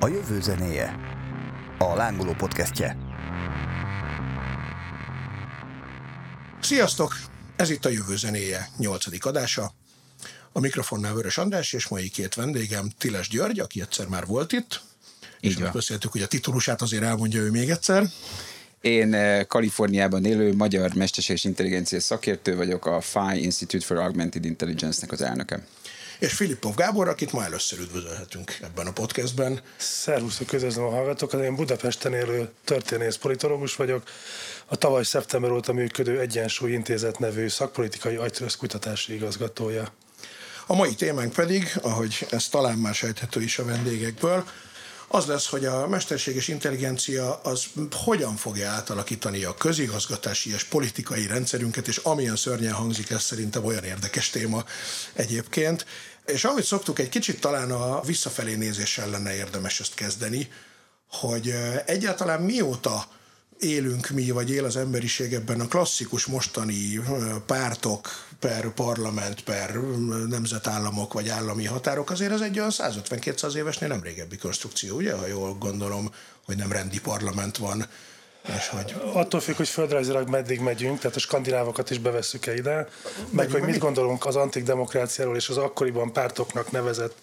A jövő zenéje. A lángoló podcastje. Sziasztok! Ez itt a jövő zenéje nyolcadik adása. A mikrofonnál Vörös András és mai két vendégem Tiles György, aki egyszer már volt itt. Így és van. beszéltük, hogy a titulusát azért elmondja ő még egyszer. Én eh, Kaliforniában élő magyar mesterséges intelligencia szakértő vagyok, a FI Institute for Augmented Intelligence-nek az elnöke. És Filippov Gábor, akit ma először üdvözölhetünk ebben a podcastben. Szervusztok, üdvözlöm a hallgatókat. Én Budapesten élő történész politológus vagyok. A tavaly szeptember óta működő Egyensúly Intézet nevű szakpolitikai agytrösz kutatási igazgatója. A mai témánk pedig, ahogy ez talán már sejthető is a vendégekből, az lesz, hogy a mesterséges intelligencia az hogyan fogja átalakítani a közigazgatási és politikai rendszerünket, és amilyen szörnyen hangzik, ez szerintem olyan érdekes téma egyébként. És ahogy szoktuk, egy kicsit talán a visszafelé nézéssel lenne érdemes ezt kezdeni, hogy ö, egyáltalán mióta élünk mi, vagy él az emberiség ebben a klasszikus mostani pártok per parlament, per nemzetállamok, vagy állami határok, azért ez egy olyan 150-200 évesnél nem régebbi konstrukció, ugye, ha jól gondolom, hogy nem rendi parlament van, és hogy Attól függ, hogy földrajzilag meddig megyünk, tehát a skandinávokat is bevesszük-e ide, meg hogy mit gondolunk az antik demokráciáról és az akkoriban pártoknak nevezett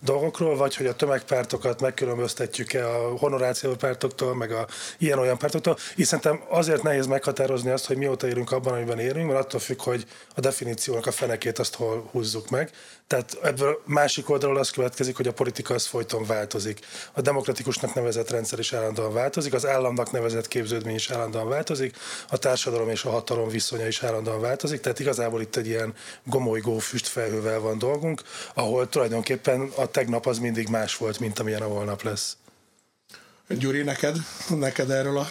dolgokról, vagy hogy a tömegpártokat megkülönböztetjük-e a honoráció pártoktól, meg a ilyen-olyan pártoktól. Így szerintem azért nehéz meghatározni azt, hogy mióta élünk abban, amiben élünk, mert attól függ, hogy a definíciónak a fenekét azt hol húzzuk meg. Tehát ebből másik oldalról az következik, hogy a politika az folyton változik. A demokratikusnak nevezett rendszer is állandóan változik, az államnak nevezett képződmény is állandóan változik, a társadalom és a hatalom viszonya is állandóan változik, tehát igazából itt egy ilyen gomolygó füstfelhővel van dolgunk, ahol tulajdonképpen a tegnap az mindig más volt, mint amilyen a holnap lesz. Gyuri, neked, neked erről a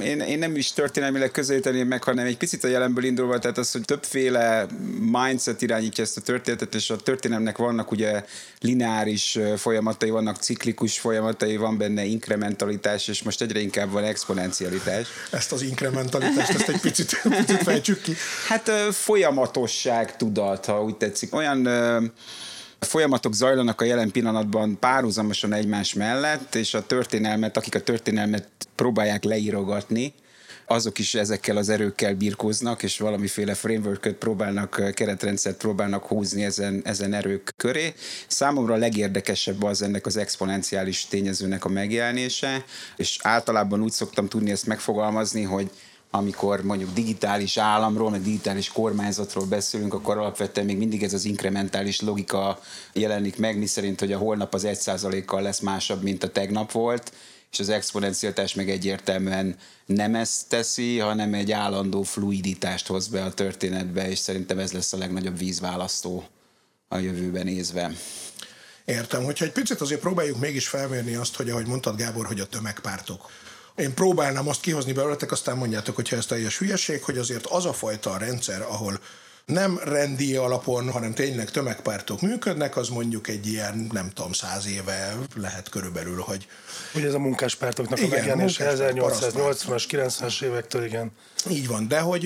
Én, én nem is történelmileg közelíteném meg, hanem egy picit a jelenből indulva, tehát az, hogy többféle mindset irányítja ezt a történetet, és a történelmnek vannak ugye lineáris folyamatai, vannak ciklikus folyamatai, van benne inkrementalitás, és most egyre inkább van exponencialitás. ezt az inkrementalitást, ezt egy picit, picit fejtsük ki. Hát folyamatosság tudat, ha úgy tetszik. Olyan folyamatok zajlanak a jelen pillanatban párhuzamosan egymás mellett, és a történelmet, akik a történelmet próbálják leírogatni, azok is ezekkel az erőkkel birkóznak, és valamiféle framework próbálnak, keretrendszert próbálnak húzni ezen, ezen erők köré. Számomra a legérdekesebb az ennek az exponenciális tényezőnek a megjelenése, és általában úgy szoktam tudni ezt megfogalmazni, hogy amikor mondjuk digitális államról, meg digitális kormányzatról beszélünk, akkor alapvetően még mindig ez az inkrementális logika jelenik meg, miszerint, hogy a holnap az 1%-kal lesz másabb, mint a tegnap volt, és az exponencialitás meg egyértelműen nem ezt teszi, hanem egy állandó fluiditást hoz be a történetbe, és szerintem ez lesz a legnagyobb vízválasztó a jövőben nézve. Értem, hogyha egy picit azért próbáljuk mégis felmérni azt, hogy ahogy mondtad Gábor, hogy a tömegpártok. Én próbálnám azt kihozni belőletek, aztán mondjátok, hogyha ez teljes hülyeség, hogy azért az a fajta rendszer, ahol nem rendi alapon, hanem tényleg tömegpártok működnek, az mondjuk egy ilyen, nem tudom, száz éve lehet körülbelül, hogy Ugye ez a munkáspártoknak a Igen, megjelenése munkáspárt, 1880-as, 90-es évektől, igen. Így van, de hogy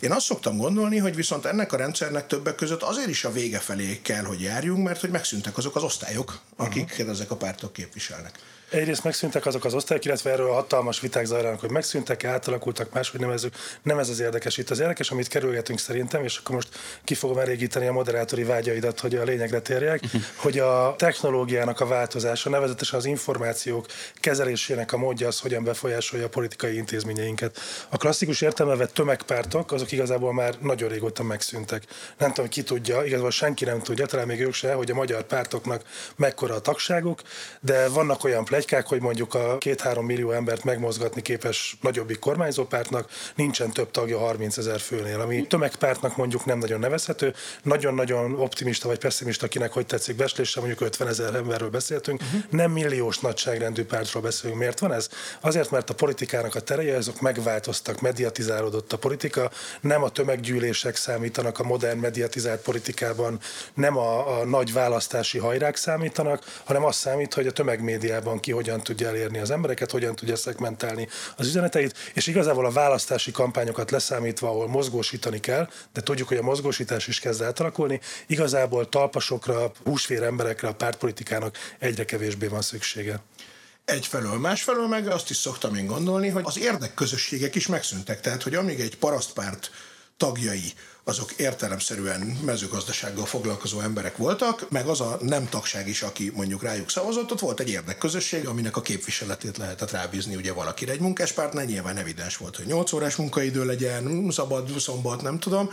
én azt szoktam gondolni, hogy viszont ennek a rendszernek többek között azért is a vége felé kell, hogy járjunk, mert hogy megszűntek azok az osztályok, akiket uh-huh. ezek a pártok képviselnek. Egyrészt megszűntek azok az osztályok, illetve erről a hatalmas viták zajlanak, hogy megszűntek, átalakultak, máshogy nevezzük. Nem ez az érdekes. Itt az érdekes, amit kerülgetünk szerintem, és akkor most ki fogom elégíteni a moderátori vágyaidat, hogy a lényegre térjek, hogy a technológiának a változása, nevezetesen az információk kezelésének a módja az, hogyan befolyásolja a politikai intézményeinket. A klasszikus értelembe vett tömegpártok, azok igazából már nagyon régóta megszűntek. Nem tudom, ki tudja, igazából senki nem tudja, talán még ők se, hogy a magyar pártoknak mekkora a tagságuk, de vannak olyan plegykák, hogy mondjuk a két-három millió embert megmozgatni képes nagyobbik kormányzópártnak nincsen több tagja 30 ezer főnél, ami tömegpártnak mondjuk nem nagyon nevezhető. Nagyon-nagyon optimista vagy pessimista, kinek hogy tetszik beslésre, mondjuk 50 ezer emberről beszéltünk, uh-huh. nem milliós nagyságrendű pártról beszélünk. Miért van ez? Azért, mert a politikának a tereje, azok megváltoztak, mediatizálódott a politika, nem a tömeggyűlések számítanak a modern mediatizált politikában, nem a, a nagy választási hajrák számítanak, hanem az számít, hogy a tömegmédiában ki hogyan tudja elérni az embereket, hogyan tudja szegmentálni az üzeneteit, és igazából a választási kampányokat leszámítva, ahol mozgósítani kell, de tudjuk, hogy a mozgósítás is kezd átalakulni, igazából talpasokra, húsvér emberekre a pártpolitikának egyre kevésbé van szüksége. Egyfelől, másfelől meg azt is szoktam én gondolni, hogy az érdekközösségek is megszűntek. Tehát, hogy amíg egy parasztpárt tagjai azok értelemszerűen mezőgazdasággal foglalkozó emberek voltak, meg az a nem tagság is, aki mondjuk rájuk szavazott, ott volt egy érdekközösség, aminek a képviseletét lehetett rábízni ugye valakire. Egy munkáspártnál nyilván evidens volt, hogy 8 órás munkaidő legyen, szabad, szombat, nem tudom,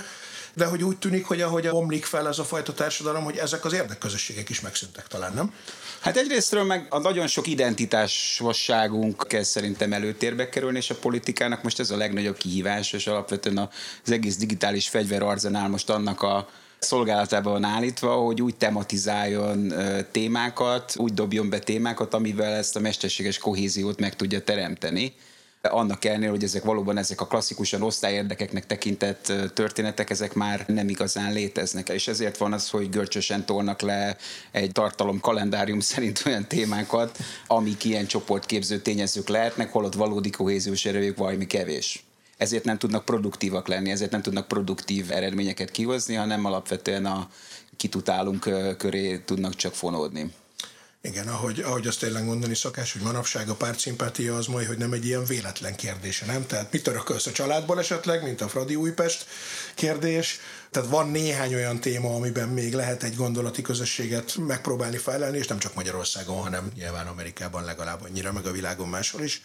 de hogy úgy tűnik, hogy ahogy omlik fel ez a fajta társadalom, hogy ezek az érdekközösségek is megszűntek talán, nem? Hát egyrésztről meg a nagyon sok identitásosságunk kezd szerintem előtérbe kerülni, és a politikának most ez a legnagyobb kihívás, és alapvetően az egész digitális fegyverarzenál most annak a szolgálatában van állítva, hogy úgy tematizáljon témákat, úgy dobjon be témákat, amivel ezt a mesterséges kohéziót meg tudja teremteni annak ellenére, hogy ezek valóban ezek a klasszikusan osztályérdekeknek tekintett történetek, ezek már nem igazán léteznek. És ezért van az, hogy görcsösen tolnak le egy tartalom kalendárium szerint olyan témákat, amik ilyen csoportképző tényezők lehetnek, holott valódi kohéziós erőjük valami kevés ezért nem tudnak produktívak lenni, ezért nem tudnak produktív eredményeket kihozni, hanem alapvetően a kitutálunk köré tudnak csak fonódni. Igen, ahogy, ahogy azt tényleg mondani szokás, hogy manapság a pártszimpátia az majd, hogy nem egy ilyen véletlen kérdése, nem? Tehát mit örökölsz a családból esetleg, mint a Fradi Újpest kérdés? Tehát van néhány olyan téma, amiben még lehet egy gondolati közösséget megpróbálni fejlelni, és nem csak Magyarországon, hanem nyilván Amerikában legalább annyira, meg a világon máshol is.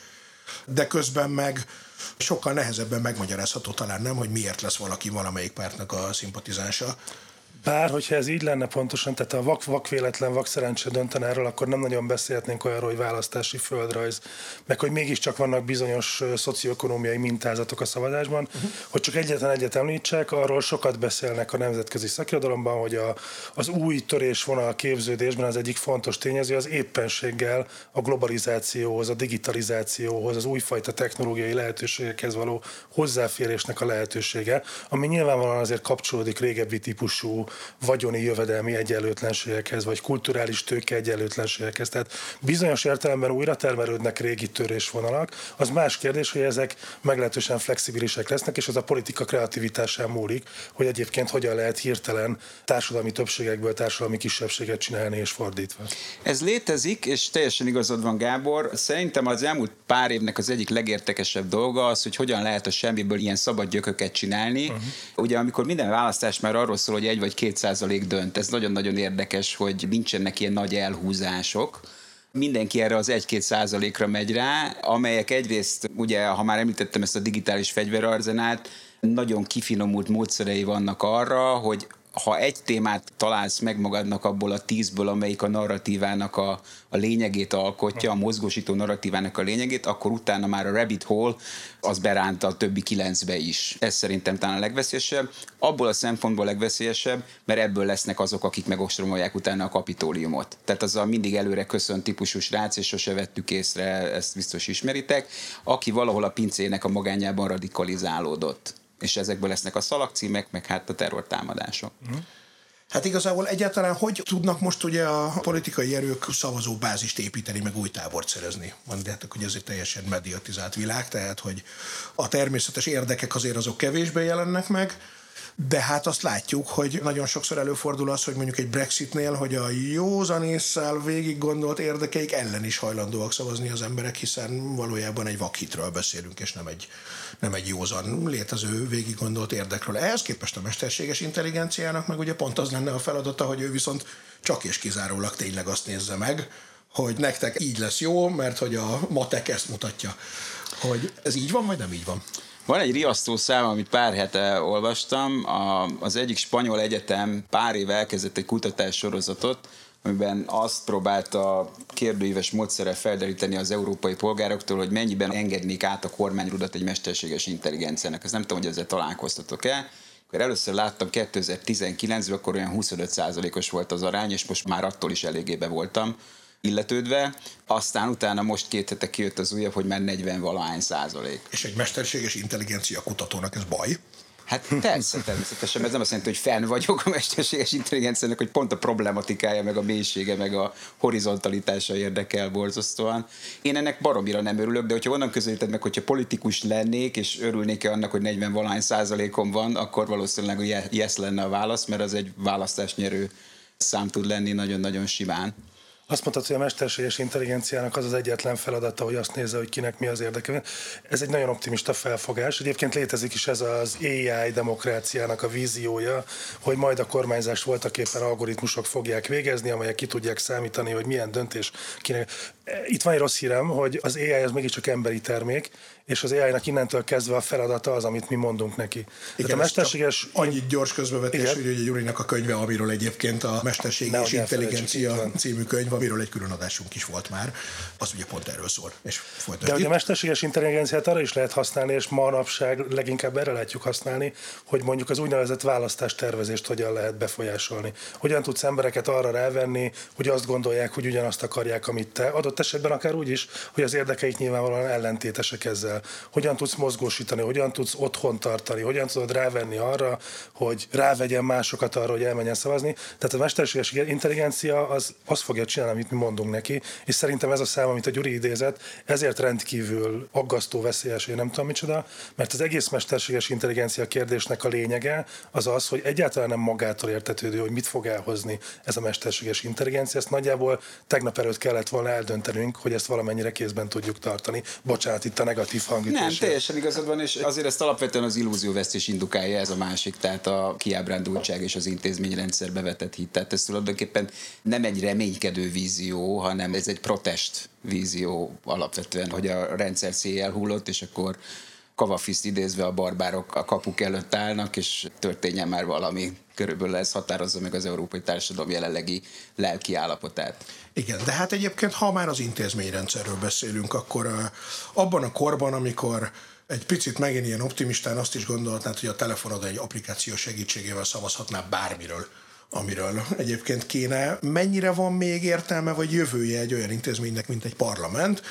De közben meg sokkal nehezebben megmagyarázható talán nem, hogy miért lesz valaki valamelyik pártnak a szimpatizánsa. Bár, hogyha ez így lenne pontosan, tehát a vak, vak véletlen, vak szerencse döntene erről, akkor nem nagyon beszélhetnénk olyanról, hogy választási földrajz, meg hogy mégiscsak vannak bizonyos szocioekonomiai mintázatok a szavazásban. Uh-huh. Hogy csak egyetlen egyet említsek, arról sokat beszélnek a nemzetközi szakirodalomban, hogy a, az új törésvonal képződésben az egyik fontos tényező az éppenséggel a globalizációhoz, a digitalizációhoz, az újfajta technológiai lehetőségekhez való hozzáférésnek a lehetősége, ami nyilvánvalóan azért kapcsolódik régebbi típusú vagyoni jövedelmi egyenlőtlenségekhez, vagy kulturális tőke egyenlőtlenségekhez. Tehát bizonyos értelemben újra termelődnek régi törésvonalak. Az más kérdés, hogy ezek meglehetősen flexibilisek lesznek, és az a politika kreativitásán múlik, hogy egyébként hogyan lehet hirtelen társadalmi többségekből társadalmi kisebbséget csinálni és fordítva. Ez létezik, és teljesen igazad van Gábor. Szerintem az elmúlt pár évnek az egyik legértekesebb dolga az, hogy hogyan lehet a semmiből ilyen szabad gyököket csinálni. Uh-huh. Ugye amikor minden választás már arról szól, hogy egy vagy két százalék dönt. Ez nagyon-nagyon érdekes, hogy nincsenek ilyen nagy elhúzások mindenki erre az 1-2 százalékra megy rá, amelyek egyrészt, ugye, ha már említettem ezt a digitális fegyverarzenát, nagyon kifinomult módszerei vannak arra, hogy ha egy témát találsz meg magadnak abból a tízből, amelyik a narratívának a, a lényegét alkotja, a mozgósító narratívának a lényegét, akkor utána már a rabbit hole az beránta a többi kilencbe is. Ez szerintem talán a legveszélyesebb. Abból a szempontból legveszélyesebb, mert ebből lesznek azok, akik megostromolják utána a kapitóliumot. Tehát az a mindig előre köszön típusú srác, és sose vettük észre, ezt biztos ismeritek, aki valahol a pincének a magányában radikalizálódott és ezekből lesznek a szalagcímek, meg hát a terrortámadások. Uh-huh. Hát igazából egyáltalán hogy tudnak most ugye a politikai erők szavazó bázist építeni, meg új tábort szerezni? Mondjátok, hogy ez egy teljesen mediatizált világ, tehát hogy a természetes érdekek azért azok kevésbé jelennek meg, de hát azt látjuk, hogy nagyon sokszor előfordul az, hogy mondjuk egy Brexitnél, hogy a józanésszel végig gondolt érdekeik ellen is hajlandóak szavazni az emberek, hiszen valójában egy vakhitről beszélünk, és nem egy, nem egy józan létező végig gondolt érdekről. Ehhez képest a mesterséges intelligenciának meg ugye pont az lenne a feladata, hogy ő viszont csak és kizárólag tényleg azt nézze meg, hogy nektek így lesz jó, mert hogy a matek ezt mutatja. Hogy ez így van, vagy nem így van? Van egy riasztó szám, amit pár hete olvastam. A, az egyik spanyol egyetem pár éve elkezdett egy kutatás sorozatot, amiben azt próbálta kérdőíves módszerrel felderíteni az európai polgároktól, hogy mennyiben engednék át a kormányrudat egy mesterséges intelligenciának. Ezt nem tudom, hogy ezzel találkoztatok-e. Akkor először láttam 2019-ben, akkor olyan 25%-os volt az arány, és most már attól is eléggé voltam illetődve, aztán utána most két hete kijött az újabb, hogy már 40 valahány százalék. És egy mesterséges intelligencia kutatónak ez baj? Hát persze, természetesen, ez nem azt jelenti, hogy fenn vagyok a mesterséges intelligenciának, hogy pont a problematikája, meg a mélysége, meg a horizontalitása érdekel borzasztóan. Én ennek baromira nem örülök, de hogyha onnan közelíted meg, hogyha politikus lennék, és örülnék-e annak, hogy 40 valahány százalékom van, akkor valószínűleg a yes lenne a válasz, mert az egy választásnyerő szám tud lenni nagyon-nagyon simán. Azt mondtad, hogy a mesterséges intelligenciának az az egyetlen feladata, hogy azt nézze, hogy kinek mi az érdeke. Ez egy nagyon optimista felfogás. Egyébként létezik is ez az AI demokráciának a víziója, hogy majd a kormányzás voltak éppen algoritmusok fogják végezni, amelyek ki tudják számítani, hogy milyen döntés kinek. Itt van egy rossz hírem, hogy az AI az mégiscsak emberi termék, és az AI-nak innentől kezdve a feladata az, amit mi mondunk neki. Igen, Tehát a mesterséges... Annyit gyors közbevetés, Igen. hogy ugye Gyurinak a könyve, amiről egyébként a Mesterséges Intelligencia című könyv, amiről egy külön adásunk is volt már, az ugye pont erről szól. És De hogy a mesterséges intelligenciát arra is lehet használni, és manapság leginkább erre lehetjük használni, hogy mondjuk az úgynevezett választás tervezést hogyan lehet befolyásolni. Hogyan tudsz embereket arra rávenni, hogy azt gondolják, hogy ugyanazt akarják, amit te. Adott esetben akár úgy is, hogy az érdekeik nyilvánvalóan ellentétesek ezzel hogyan tudsz mozgósítani, hogyan tudsz otthon tartani, hogyan tudod rávenni arra, hogy rávegyen másokat arra, hogy elmenjen szavazni. Tehát a mesterséges intelligencia az azt fogja csinálni, amit mi mondunk neki, és szerintem ez a szám, amit a Gyuri idézett, ezért rendkívül aggasztó, veszélyes, én nem tudom micsoda, mert az egész mesterséges intelligencia kérdésnek a lényege az az, hogy egyáltalán nem magától értetődő, hogy mit fog elhozni ez a mesterséges intelligencia. Ezt nagyjából tegnap előtt kellett volna eldöntenünk, hogy ezt valamennyire kézben tudjuk tartani. Bocsánat, itt a negatív hangütés. Nem, teljesen igazad van, és azért ezt alapvetően az illúzióvesztés indukálja ez a másik, tehát a kiábrándultság és az intézményrendszer bevetett hit. Tehát ez tulajdonképpen nem egy reménykedő vízió, hanem ez egy protest vízió alapvetően, hogy a rendszer széjjel hullott, és akkor kavafiszt idézve a barbárok a kapuk előtt állnak, és történjen már valami. Körülbelül ez határozza meg az európai társadalom jelenlegi lelki állapotát. Igen, de hát egyébként, ha már az intézményrendszerről beszélünk, akkor abban a korban, amikor egy picit megint ilyen optimistán azt is gondolhatnád, hogy a telefonod egy applikáció segítségével szavazhatnál bármiről, amiről egyébként kéne. Mennyire van még értelme vagy jövője egy olyan intézménynek, mint egy parlament,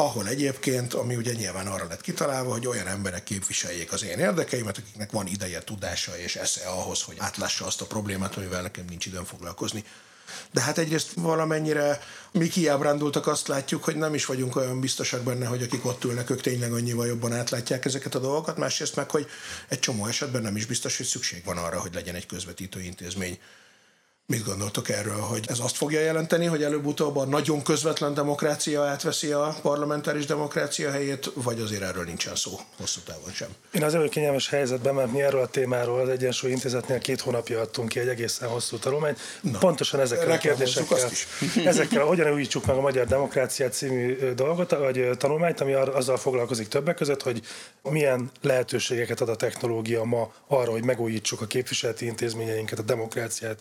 ahol egyébként, ami ugye nyilván arra lett kitalálva, hogy olyan emberek képviseljék az én érdekeimet, akiknek van ideje, tudása és esze ahhoz, hogy átlássa azt a problémát, amivel nekem nincs időm foglalkozni. De hát egyrészt valamennyire mi kiábrándultak azt látjuk, hogy nem is vagyunk olyan biztosak benne, hogy akik ott ülnek, ők tényleg annyival jobban átlátják ezeket a dolgokat, másrészt meg, hogy egy csomó esetben nem is biztos, hogy szükség van arra, hogy legyen egy közvetítő intézmény Mit gondoltok erről, hogy ez azt fogja jelenteni, hogy előbb-utóbb a nagyon közvetlen demokrácia átveszi a parlamentáris demokrácia helyét, vagy azért erről nincsen szó hosszú távon sem? Én az előbb kényelmes helyzetben, mert mi erről a témáról az Egyensúly Intézetnél két hónapja adtunk ki egy egészen hosszú tanulmányt. Na, Pontosan ezekkel a kérdésekkel, ezekkel, hogyan újítsuk meg a Magyar Demokráciát című dolgot, vagy tanulmányt, ami azzal foglalkozik többek között, hogy milyen lehetőségeket ad a technológia ma arra, hogy megújítsuk a képviseleti intézményeinket, a demokráciát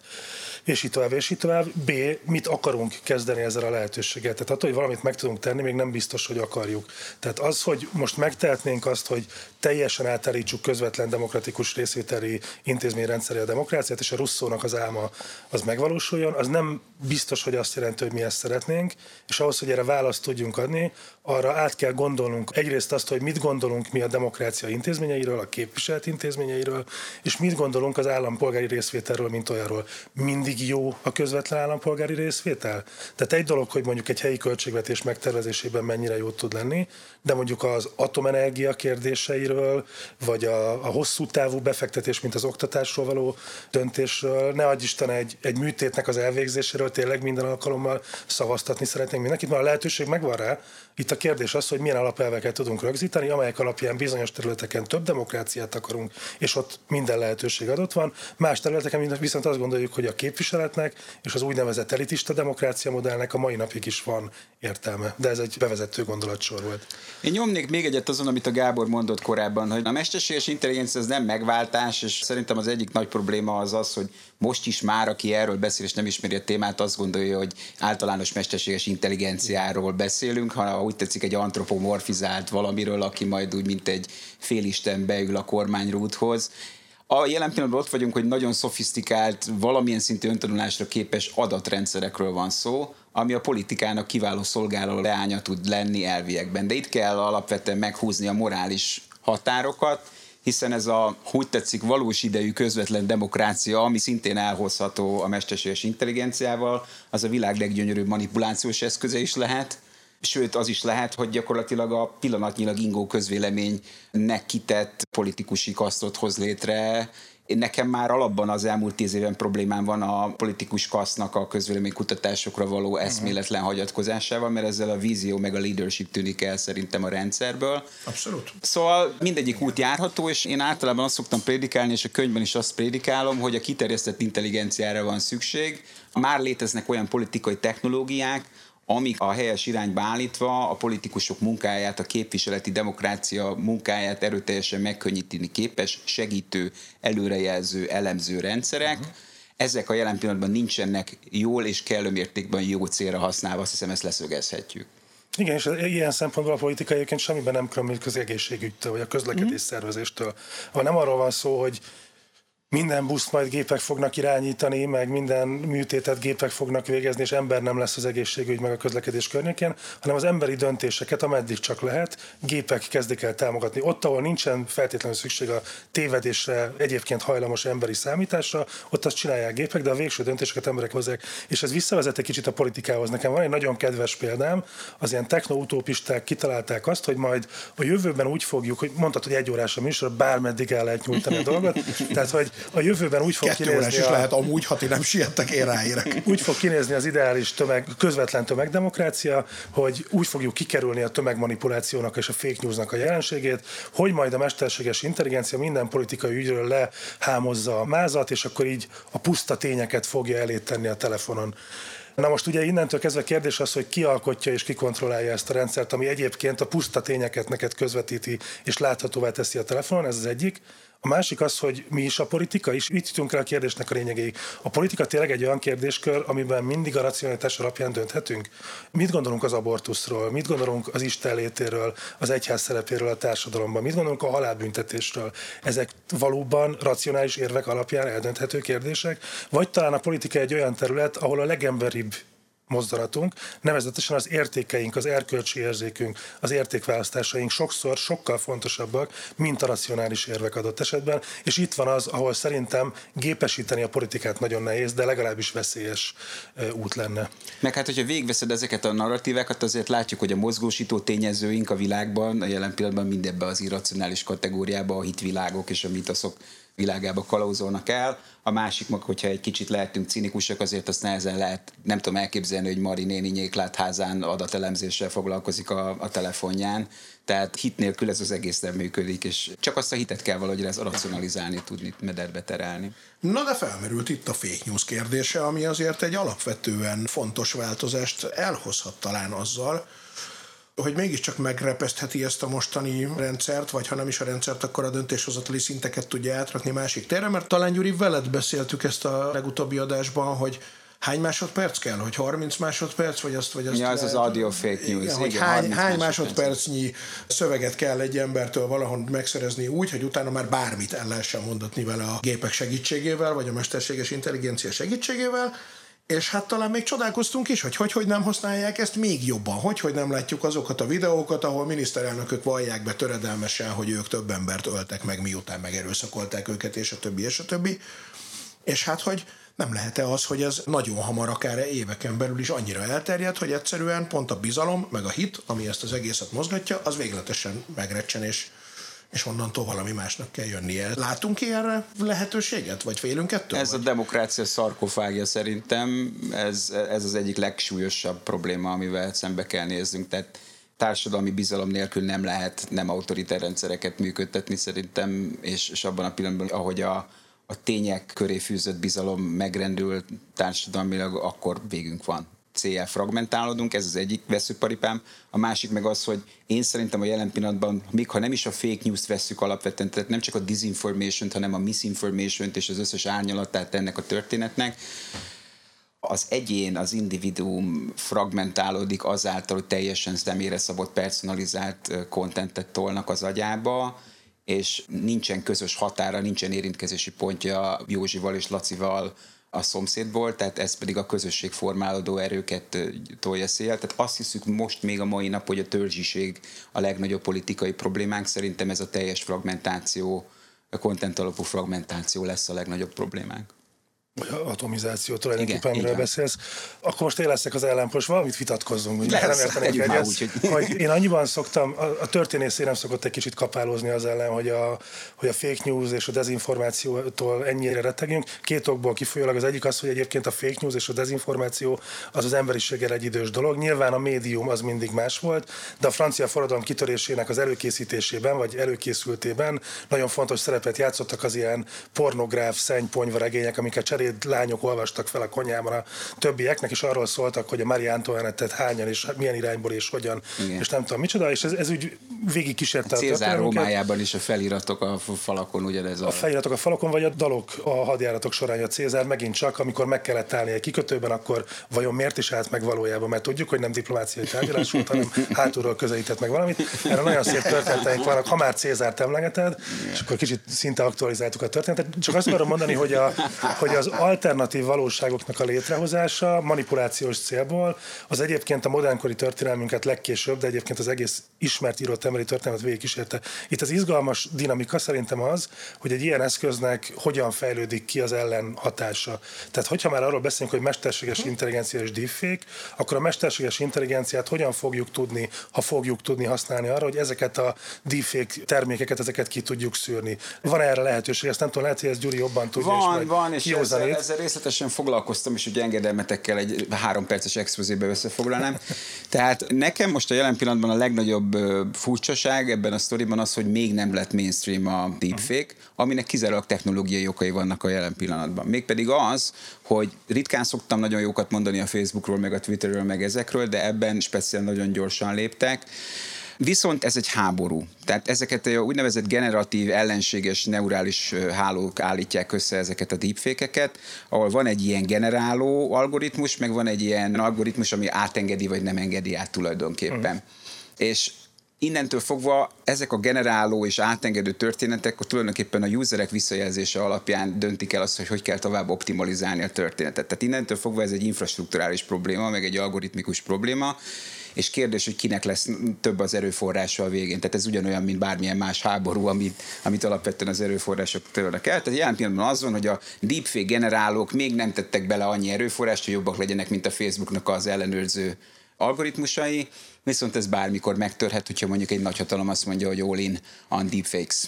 és így tovább, és így tovább. B, mit akarunk kezdeni ezzel a lehetőséggel. Tehát attól, hogy valamit meg tudunk tenni, még nem biztos, hogy akarjuk. Tehát az, hogy most megtehetnénk azt, hogy teljesen átállítsuk közvetlen demokratikus részvételi intézményrendszerre a demokráciát, és a russzónak az álma az megvalósuljon, az nem biztos, hogy azt jelenti, hogy mi ezt szeretnénk, és ahhoz, hogy erre választ tudjunk adni, arra át kell gondolnunk egyrészt azt, hogy mit gondolunk mi a demokrácia intézményeiről, a képviselt intézményeiről, és mit gondolunk az állampolgári részvételről, mint olyanról. Mindig jó a közvetlen állampolgári részvétel? Tehát egy dolog, hogy mondjuk egy helyi költségvetés megtervezésében mennyire jó tud lenni, de mondjuk az atomenergia kérdéseiről, vagy a, a hosszú távú befektetés, mint az oktatásról való döntésről, ne adj Isten egy, egy műtétnek az elvégzéséről tényleg minden alkalommal szavaztatni szeretnénk mindenkit, mert a lehetőség megvan rá, itt a kérdés az, hogy milyen alapelveket tudunk rögzíteni, amelyek alapján bizonyos területeken több demokráciát akarunk, és ott minden lehetőség adott van. Más területeken viszont azt gondoljuk, hogy a képviseletnek és az úgynevezett elitista demokrácia modellnek a mai napig is van értelme. De ez egy bevezető gondolatsor volt. Én nyomnék még egyet azon, amit a Gábor mondott korábban, hogy a mesterséges intelligencia ez nem megváltás, és szerintem az egyik nagy probléma az az, hogy most is már, aki erről beszél és nem ismeri a témát, azt gondolja, hogy általános mesterséges intelligenciáról beszélünk, ha úgy tetszik egy antropomorfizált valamiről, aki majd úgy, mint egy félisten beül a kormányrúthoz. A jelen pillanatban ott vagyunk, hogy nagyon szofisztikált, valamilyen szintű öntanulásra képes adatrendszerekről van szó, ami a politikának kiváló szolgáló leánya tud lenni elviekben. De itt kell alapvetően meghúzni a morális határokat, hiszen ez a, hogy tetszik, valós idejű közvetlen demokrácia, ami szintén elhozható a mesterséges intelligenciával, az a világ leggyönyörűbb manipulációs eszköze is lehet, Sőt, az is lehet, hogy gyakorlatilag a pillanatnyilag ingó közvéleménynek kitett politikusi kasztot hoz létre, nekem már alapban az elmúlt tíz éven problémám van a politikus kasznak a közvéleménykutatásokra való eszméletlen hagyatkozásával, mert ezzel a vízió meg a leadership tűnik el szerintem a rendszerből. Abszolút. Szóval mindegyik út járható, és én általában azt szoktam prédikálni, és a könyvben is azt prédikálom, hogy a kiterjesztett intelligenciára van szükség. Már léteznek olyan politikai technológiák, amik a helyes irányba állítva a politikusok munkáját, a képviseleti demokrácia munkáját erőteljesen megkönnyíteni képes, segítő, előrejelző, elemző rendszerek. Uh-huh. Ezek a jelen pillanatban nincsenek jól és kellő mértékben jó célra használva, azt hiszem ezt leszögezhetjük. Igen, és ilyen szempontból a politika egyébként semmiben nem különbözik az egészségügytől, vagy a közlekedés mm. szervezéstől. Ha nem arról van szó, hogy minden buszt majd gépek fognak irányítani, meg minden műtétet gépek fognak végezni, és ember nem lesz az egészségügy meg a közlekedés környékén, hanem az emberi döntéseket, ameddig csak lehet, gépek kezdik el támogatni. Ott, ahol nincsen feltétlenül szükség a tévedésre, egyébként hajlamos emberi számításra, ott azt csinálják gépek, de a végső döntéseket emberek hozzák. És ez visszavezet egy kicsit a politikához. Nekem van egy nagyon kedves példám, az ilyen technoutópisták kitalálták azt, hogy majd a jövőben úgy fogjuk, hogy mondtad, hogy egy órás a műsor, bármeddig el lehet nyújtani a dolgot. Tehát, hogy a jövőben úgy fog Kettő kinézni... is a, lehet amúgy, ha ti nem siettek, én ráérek. Úgy fog kinézni az ideális tömeg, közvetlen tömegdemokrácia, hogy úgy fogjuk kikerülni a tömegmanipulációnak és a fake newsnak a jelenségét, hogy majd a mesterséges intelligencia minden politikai ügyről lehámozza a mázat, és akkor így a puszta tényeket fogja elé tenni a telefonon. Na most ugye innentől kezdve kérdés az, hogy ki alkotja és ki kontrollálja ezt a rendszert, ami egyébként a puszta tényeket neked közvetíti és láthatóvá teszi a telefonon, ez az egyik. A másik az, hogy mi is a politika, és itt jutunk rá a kérdésnek a lényegéig. A politika tényleg egy olyan kérdéskör, amiben mindig a racionalitás alapján dönthetünk. Mit gondolunk az abortuszról, mit gondolunk az Isten létéről, az egyház szerepéről a társadalomban, mit gondolunk a halálbüntetésről. Ezek valóban racionális érvek alapján eldönthető kérdések, vagy talán a politika egy olyan terület, ahol a legemberibb mozdulatunk, nevezetesen az értékeink, az erkölcsi érzékünk, az értékválasztásaink sokszor sokkal fontosabbak, mint a racionális érvek adott esetben, és itt van az, ahol szerintem gépesíteni a politikát nagyon nehéz, de legalábbis veszélyes út lenne. Meg hát, hogyha végveszed ezeket a narratívákat, azért látjuk, hogy a mozgósító tényezőink a világban a jelen pillanatban mindebbe az irracionális kategóriába, a hitvilágok és a mitoszok világába kalauzolnak el. A másik meg, hogyha egy kicsit lehetünk cinikusak, azért azt nehezen lehet, nem tudom elképzelni, hogy Mari néni nyéklátházán adatelemzéssel foglalkozik a, a telefonján. Tehát hit nélkül ez az egész nem működik, és csak azt a hitet kell valahogy ez racionalizálni, tudni mederbe terelni. Na de felmerült itt a fake news kérdése, ami azért egy alapvetően fontos változást elhozhat talán azzal, hogy mégiscsak megrepesztheti ezt a mostani rendszert, vagy ha nem is a rendszert, akkor a döntéshozatali szinteket tudja átrakni másik térre, mert talán Gyuri veled beszéltük ezt a legutóbbi adásban, hogy hány másodperc kell, hogy 30 másodperc, vagy azt, vagy azt Ja, ez az audio fake news. Igen, hogy hány, hány másodpercnyi szöveget kell egy embertől valahol megszerezni úgy, hogy utána már bármit el lehessen mondatni vele a gépek segítségével, vagy a mesterséges intelligencia segítségével, és hát talán még csodálkoztunk is, hogy hogy, hogy nem használják ezt még jobban, hogy, hogy nem látjuk azokat a videókat, ahol miniszterelnökök vallják be töredelmesen, hogy ők több embert öltek meg, miután megerőszakolták őket, és a többi, és a többi. És hát, hogy nem lehet-e az, hogy ez nagyon hamar, akár éveken belül is annyira elterjed, hogy egyszerűen pont a bizalom, meg a hit, ami ezt az egészet mozgatja, az végletesen megrecsen, és és onnantól valami másnak kell jönnie. Látunk ilyenre lehetőséget, vagy félünk ettől? Ez vagy? a demokrácia szarkofágja szerintem, ez, ez az egyik legsúlyosabb probléma, amivel szembe kell néznünk, tehát társadalmi bizalom nélkül nem lehet nem autoritár rendszereket működtetni szerintem, és, és abban a pillanatban, ahogy a, a tények köré fűzött bizalom megrendül társadalmilag, akkor végünk van céljel fragmentálódunk, ez az egyik veszőparipám. A másik meg az, hogy én szerintem a jelen pillanatban, még ha nem is a fake news veszük alapvetően, tehát nem csak a disinformation hanem a misinformation és az összes árnyalatát ennek a történetnek, az egyén, az individuum fragmentálódik azáltal, hogy teljesen személyre szabott personalizált kontentet tolnak az agyába, és nincsen közös határa, nincsen érintkezési pontja Józsival és Lacival, a szomszédból, tehát ez pedig a közösség formálódó erőket tolja szél. Tehát azt hiszük most még a mai nap, hogy a törzsiség a legnagyobb politikai problémánk. Szerintem ez a teljes fragmentáció a content alapú fragmentáció lesz a legnagyobb problémánk atomizáció tulajdonképpen, amiről beszélsz, akkor most én leszek az ellenpos, valamit vitatkozzunk, hogy nem értenék egyet, úgy, hogy... hogy... én annyiban szoktam, a, a történész nem szokott egy kicsit kapálózni az ellen, hogy a, hogy a fake news és a dezinformációtól ennyire rettegünk. Két okból kifolyólag. Az egyik az, hogy egyébként a fake news és a dezinformáció az az emberiséggel egy idős dolog. Nyilván a médium az mindig más volt, de a francia forradalom kitörésének az előkészítésében, vagy előkészültében nagyon fontos szerepet játszottak az ilyen pornográf, szennyponyvaregények, amiket cserél lányok olvastak fel a konyhában a többieknek, és arról szóltak, hogy a Marie Antoinette-et hányan, és milyen irányból, és hogyan, Igen. és nem tudom micsoda, és ez, ez úgy végig kísérte a Cézár Rómájában is a feliratok a falakon ugyanez a... A feliratok a falakon, vagy a dalok a hadjáratok során a Cézár megint csak, amikor meg kellett állni egy kikötőben, akkor vajon miért is állt meg valójában, mert tudjuk, hogy nem diplomáciai tárgyalás volt, hanem hátulról közelített meg valamit. Erre nagyon szép történeteink vannak, ha már Cézárt emlegeted, és akkor kicsit szinte aktualizáltuk a történetet. Csak azt akarom mondani, hogy, a, hogy az alternatív valóságoknak a létrehozása manipulációs célból az egyébként a modernkori történelmünket legkésőbb, de egyébként az egész ismert írott emberi történelmet végigkísérte. Itt az izgalmas dinamika szerintem az, hogy egy ilyen eszköznek hogyan fejlődik ki az ellen hatása. Tehát, hogyha már arról beszélünk, hogy mesterséges intelligencia és deepfake, akkor a mesterséges intelligenciát hogyan fogjuk tudni, ha fogjuk tudni használni arra, hogy ezeket a deepfake termékeket, ezeket ki tudjuk szűrni. Van erre lehetőség, ezt nem tudom, lehet, hogy ez Gyuri jobban tudja. Van, van, és ezzel, ezzel részletesen foglalkoztam, és ugye engedelmetekkel egy három perces expozébe összefoglalnám. Tehát nekem most a jelen pillanatban a legnagyobb furcsaság ebben a sztoriban az, hogy még nem lett mainstream a deepfake, aminek kizárólag technológiai okai vannak a jelen pillanatban. Mégpedig az, hogy ritkán szoktam nagyon jókat mondani a Facebookról, meg a Twitterről, meg ezekről, de ebben speciál nagyon gyorsan léptek. Viszont ez egy háború. Tehát ezeket a úgynevezett generatív, ellenséges neurális hálók állítják össze ezeket a deepfake-eket, ahol van egy ilyen generáló algoritmus, meg van egy ilyen algoritmus, ami átengedi vagy nem engedi át tulajdonképpen. Mm. És innentől fogva ezek a generáló és átengedő történetek tulajdonképpen a userek visszajelzése alapján döntik el azt, hogy hogy kell tovább optimalizálni a történetet. Tehát innentől fogva ez egy infrastruktúrális probléma, meg egy algoritmikus probléma, és kérdés, hogy kinek lesz több az erőforrása a végén. Tehát ez ugyanolyan, mint bármilyen más háború, amit, amit alapvetően az erőforrások törnek el. Tehát jelen pillanatban az van, hogy a deepfake generálók még nem tettek bele annyi erőforrást, hogy jobbak legyenek, mint a Facebooknak az ellenőrző algoritmusai, viszont ez bármikor megtörhet, hogyha mondjuk egy nagyhatalom azt mondja, hogy all in on deepfakes.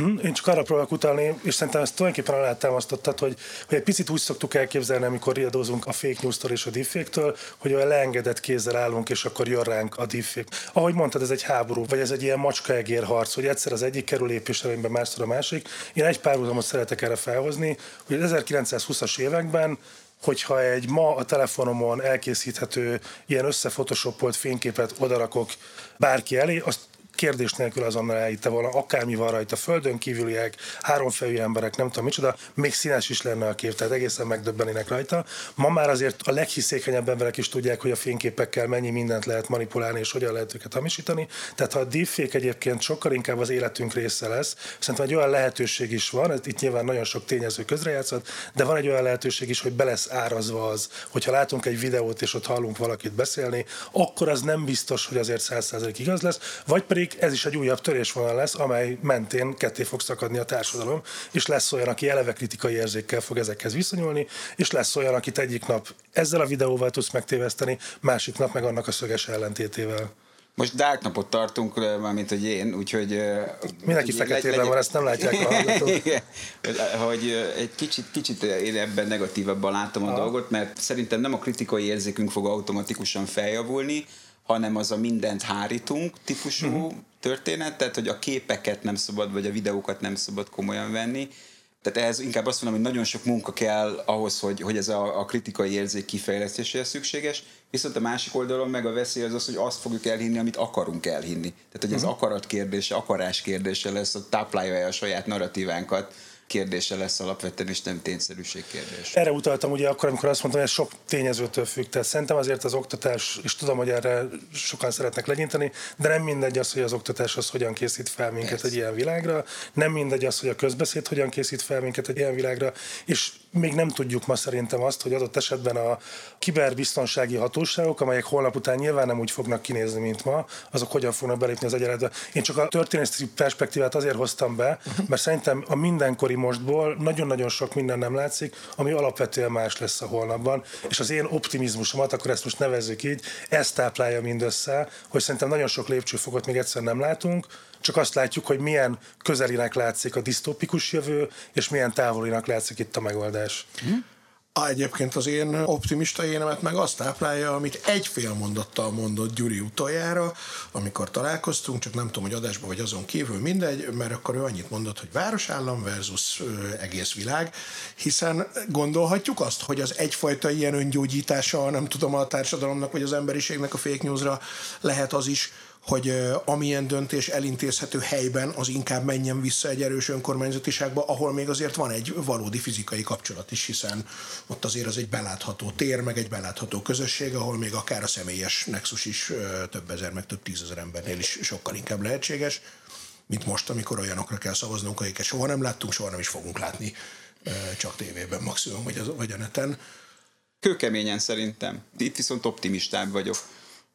Mm, én csak arra próbálok utalni, és szerintem ezt tulajdonképpen alá támasztottad, hogy, hogy egy picit úgy szoktuk elképzelni, amikor riadózunk a fake news-tól és a deepfake-től, hogy olyan leengedett kézzel állunk, és akkor jön ránk a deepfake. Ahogy mondtad, ez egy háború, vagy ez egy ilyen macskaegér harc, hogy egyszer az egyik kerül lépéselemben, másszor a másik. Én egy párhuzamot szeretek erre felhozni, hogy az 1920-as években hogyha egy ma a telefonomon elkészíthető ilyen összefotoshopolt fényképet odarakok bárki elé, azt kérdés nélkül azonnal elhitte volna, akármi van rajta, földön kívüliek, háromfejű emberek, nem tudom micsoda, még színes is lenne a kép, tehát egészen megdöbbenének rajta. Ma már azért a leghiszékenyebb emberek is tudják, hogy a fényképekkel mennyi mindent lehet manipulálni, és hogyan lehet őket hamisítani. Tehát ha a deepfake egyébként sokkal inkább az életünk része lesz, szerintem egy olyan lehetőség is van, itt nyilván nagyon sok tényező közrejátszott, de van egy olyan lehetőség is, hogy be lesz árazva az, hogyha látunk egy videót, és ott hallunk valakit beszélni, akkor az nem biztos, hogy azért 100% igaz lesz, vagy pedig pedig ez is egy újabb törésvonal lesz, amely mentén ketté fog szakadni a társadalom, és lesz olyan, aki eleve kritikai érzékkel fog ezekhez viszonyulni, és lesz olyan, akit egyik nap ezzel a videóval tudsz megtéveszteni, másik nap meg annak a szöges ellentétével. Most Dark napot tartunk, mármint hogy én, úgyhogy... Mindenki feketében van, ezt nem látják a hogy egy kicsit, kicsit én ebben negatívabban látom a, a dolgot, mert szerintem nem a kritikai érzékünk fog automatikusan feljavulni, hanem az a mindent hárítunk típusú uh-huh. történet, tehát hogy a képeket nem szabad, vagy a videókat nem szabad komolyan venni. Tehát ehhez inkább azt mondom, hogy nagyon sok munka kell ahhoz, hogy, hogy ez a, a kritikai érzék kifejlesztéséhez szükséges, viszont a másik oldalon meg a veszély az az, hogy azt fogjuk elhinni, amit akarunk elhinni. Tehát, hogy ez uh-huh. akarat kérdése, akarás kérdése lesz, a táplálja a saját narratívánkat, kérdése lesz alapvetően, és nem tényszerűség kérdés. Erre utaltam ugye akkor, amikor azt mondtam, hogy ez sok tényezőtől függ. Tehát szerintem azért az oktatás, és tudom, hogy erre sokan szeretnek legyinteni, de nem mindegy az, hogy az oktatás az hogyan készít fel minket Persze. egy ilyen világra, nem mindegy az, hogy a közbeszéd hogyan készít fel minket egy ilyen világra, és még nem tudjuk ma szerintem azt, hogy adott esetben a kiberbiztonsági hatóságok, amelyek holnap után nyilván nem úgy fognak kinézni, mint ma, azok hogyan fognak belépni az egyenletbe. Én csak a történészeti perspektívát azért hoztam be, mert szerintem a mindenkori mostból nagyon-nagyon sok minden nem látszik, ami alapvetően más lesz a holnapban, és az én optimizmusomat, akkor ezt most nevezzük így, ezt táplálja mindössze, hogy szerintem nagyon sok lépcsőfokot még egyszer nem látunk, csak azt látjuk, hogy milyen közelinek látszik a disztópikus jövő, és milyen távolinak látszik itt a megoldás. Hm? A, egyébként az én optimista énemet meg azt táplálja, amit egy fél mondattal mondott Gyuri utoljára, amikor találkoztunk, csak nem tudom, hogy adásban vagy azon kívül mindegy, mert akkor ő annyit mondott, hogy városállam versus ö, egész világ, hiszen gondolhatjuk azt, hogy az egyfajta ilyen öngyógyítása, nem tudom, a társadalomnak vagy az emberiségnek a fake newsra lehet az is, hogy amilyen döntés elintézhető helyben, az inkább menjen vissza egy erős önkormányzatiságba, ahol még azért van egy valódi fizikai kapcsolat is, hiszen ott azért az egy belátható tér, meg egy belátható közösség, ahol még akár a személyes nexus is több ezer, meg több tízezer embernél is sokkal inkább lehetséges, mint most, amikor olyanokra kell szavaznunk, akiket soha nem láttunk, soha nem is fogunk látni, csak tévében maximum, vagy, az, vagy a neten. Kőkeményen szerintem. Itt viszont optimistább vagyok.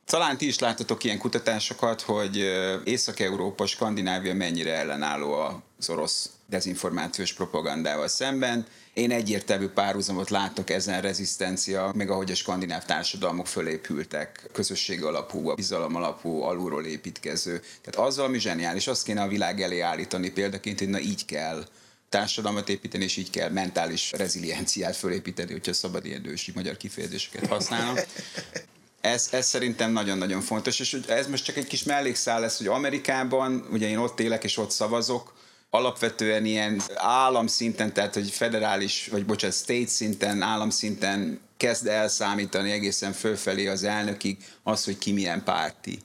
Talán ti is láttatok ilyen kutatásokat, hogy Észak-Európa, Skandinávia mennyire ellenálló az orosz dezinformációs propagandával szemben. Én egyértelmű párhuzamot látok ezen rezisztencia, meg ahogy a skandináv társadalmak fölépültek, közösség alapú, a bizalom alapú, alulról építkező. Tehát azzal, ami zseniális, azt kéne a világ elé állítani példaként, hogy na így kell társadalmat építeni, és így kell mentális rezilienciát fölépíteni, hogyha szabad ilyen ősi magyar kifejezéseket használnom ez, ez szerintem nagyon-nagyon fontos, és ez most csak egy kis mellékszál lesz, hogy Amerikában, ugye én ott élek és ott szavazok, alapvetően ilyen államszinten, tehát hogy federális, vagy bocsánat, state szinten, államszinten kezd elszámítani egészen fölfelé az elnökig az, hogy ki milyen párti.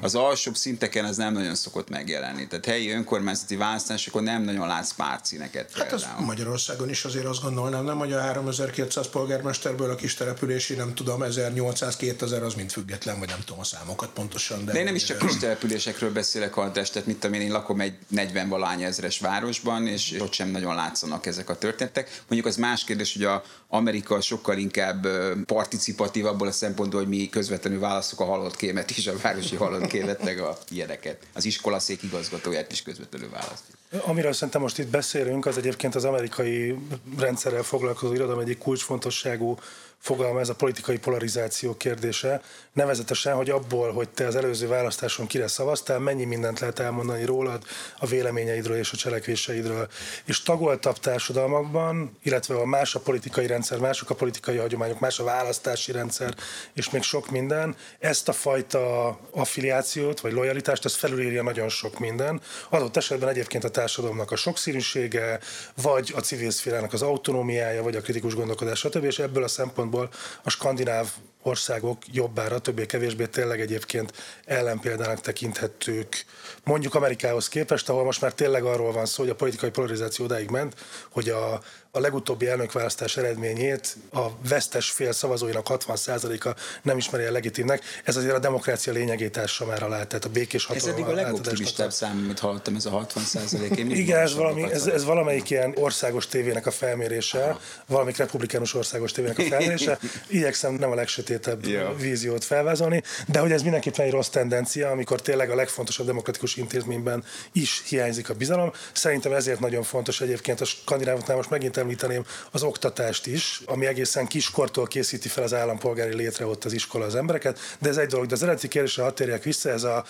Az alsóbb szinteken ez nem nagyon szokott megjelenni. Tehát helyi önkormányzati választásokon nem nagyon látsz pártszíneket. Hát az Magyarországon is azért azt gondolnám, nem, hogy a 3200 polgármesterből a kis települési, nem tudom, 1800-2000 az mind független, vagy nem tudom a számokat pontosan. De, de én nem is csak kis településekről beszélek, András, tehát mit tudom én, én lakom egy 40 valány ezres városban, és ott sem nagyon látszanak ezek a történetek. Mondjuk az más kérdés, hogy a Amerika sokkal inkább participatív abból a szempontból, hogy mi közvetlenül válaszok a halott kémet is, a városi halott kémet, meg a ilyeneket. Az iskolaszék igazgatóját is közvetlenül választjuk. Amiről szerintem most itt beszélünk, az egyébként az amerikai rendszerrel foglalkozó irodalom egyik kulcsfontosságú fogalma, ez a politikai polarizáció kérdése. Nevezetesen, hogy abból, hogy te az előző választáson kire szavaztál, mennyi mindent lehet elmondani rólad, a véleményeidről és a cselekvéseidről. És tagoltabb társadalmakban, illetve a más a politikai rendszer, mások a politikai hagyományok, más a választási rendszer, és még sok minden, ezt a fajta affiliációt vagy lojalitást, ez felülírja nagyon sok minden. Adott esetben egyébként a társadalomnak a sokszínűsége, vagy a civil szférának az autonómiája, vagy a kritikus gondolkodás, stb. És ebből a szempontból a skandináv országok jobbára, többé-kevésbé tényleg egyébként ellenpéldának tekinthetők. Mondjuk Amerikához képest, ahol most már tényleg arról van szó, hogy a politikai polarizáció odáig ment, hogy a a legutóbbi elnökválasztás eredményét a vesztes fél szavazóinak 60%-a nem ismeri el legitimnek. Ez azért a demokrácia lényegét ássa már alá, tehát a békés hatalom. Ez eddig a legoptimistább szám, amit hallottam, ez a 60 százalék. Igen, ez, valami, ez, ez, valamelyik ilyen országos tévének a felmérése, Aha. valamelyik republikánus országos tévének a felmérése. Igyekszem nem a legsötétebb ja. víziót felvázolni, de hogy ez mindenképpen egy rossz tendencia, amikor tényleg a legfontosabb demokratikus intézményben is hiányzik a bizalom. Szerintem ezért nagyon fontos egyébként a skandinávoknál most megint említeném az oktatást is, ami egészen kiskortól készíti fel az állampolgári létre ott az iskola az embereket, de ez egy dolog. De az eredeti kérdésre hadd térjek vissza, ez a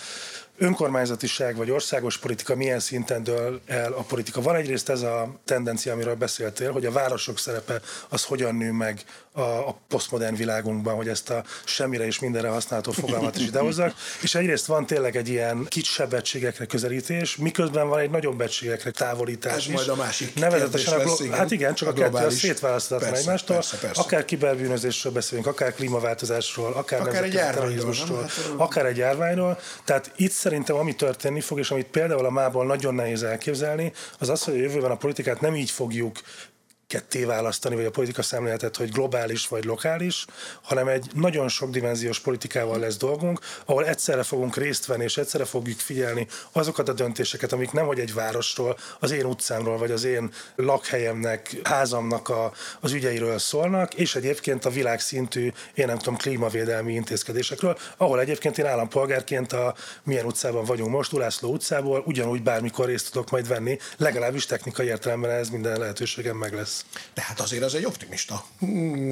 önkormányzatiság vagy országos politika milyen szinten dől el a politika. Van egyrészt ez a tendencia, amiről beszéltél, hogy a városok szerepe az hogyan nő meg a, a posztmodern világunkban, hogy ezt a semmire és mindenre használható fogalmat is idehozzak. És egyrészt van tényleg egy ilyen kisebb egységekre közelítés, miközben van egy nagyobb egységekre távolítás Ez is. majd a másik Nevezetesen a lesz, igen. Hát igen, csak a, a kettő az szétválaszthatatlan egymástól. Persze, persze. Akár kiberbűnözésről beszélünk, akár klímaváltozásról, akár, akár egy járványról, akár egy járványról. Tehát itt szerintem ami történni fog, és amit például a mából nagyon nehéz elképzelni, az az, hogy a jövőben a politikát nem így fogjuk ketté választani, vagy a politika szemléletet, hogy globális vagy lokális, hanem egy nagyon sok dimenziós politikával lesz dolgunk, ahol egyszerre fogunk részt venni, és egyszerre fogjuk figyelni azokat a döntéseket, amik nem hogy egy városról, az én utcámról, vagy az én lakhelyemnek, házamnak a, az ügyeiről szólnak, és egyébként a világszintű, én nem tudom, klímavédelmi intézkedésekről, ahol egyébként én állampolgárként a milyen utcában vagyunk most, Ulászló utcából, ugyanúgy bármikor részt tudok majd venni, legalábbis technikai értelemben ez minden lehetőségem meg lesz. De hát azért ez egy optimista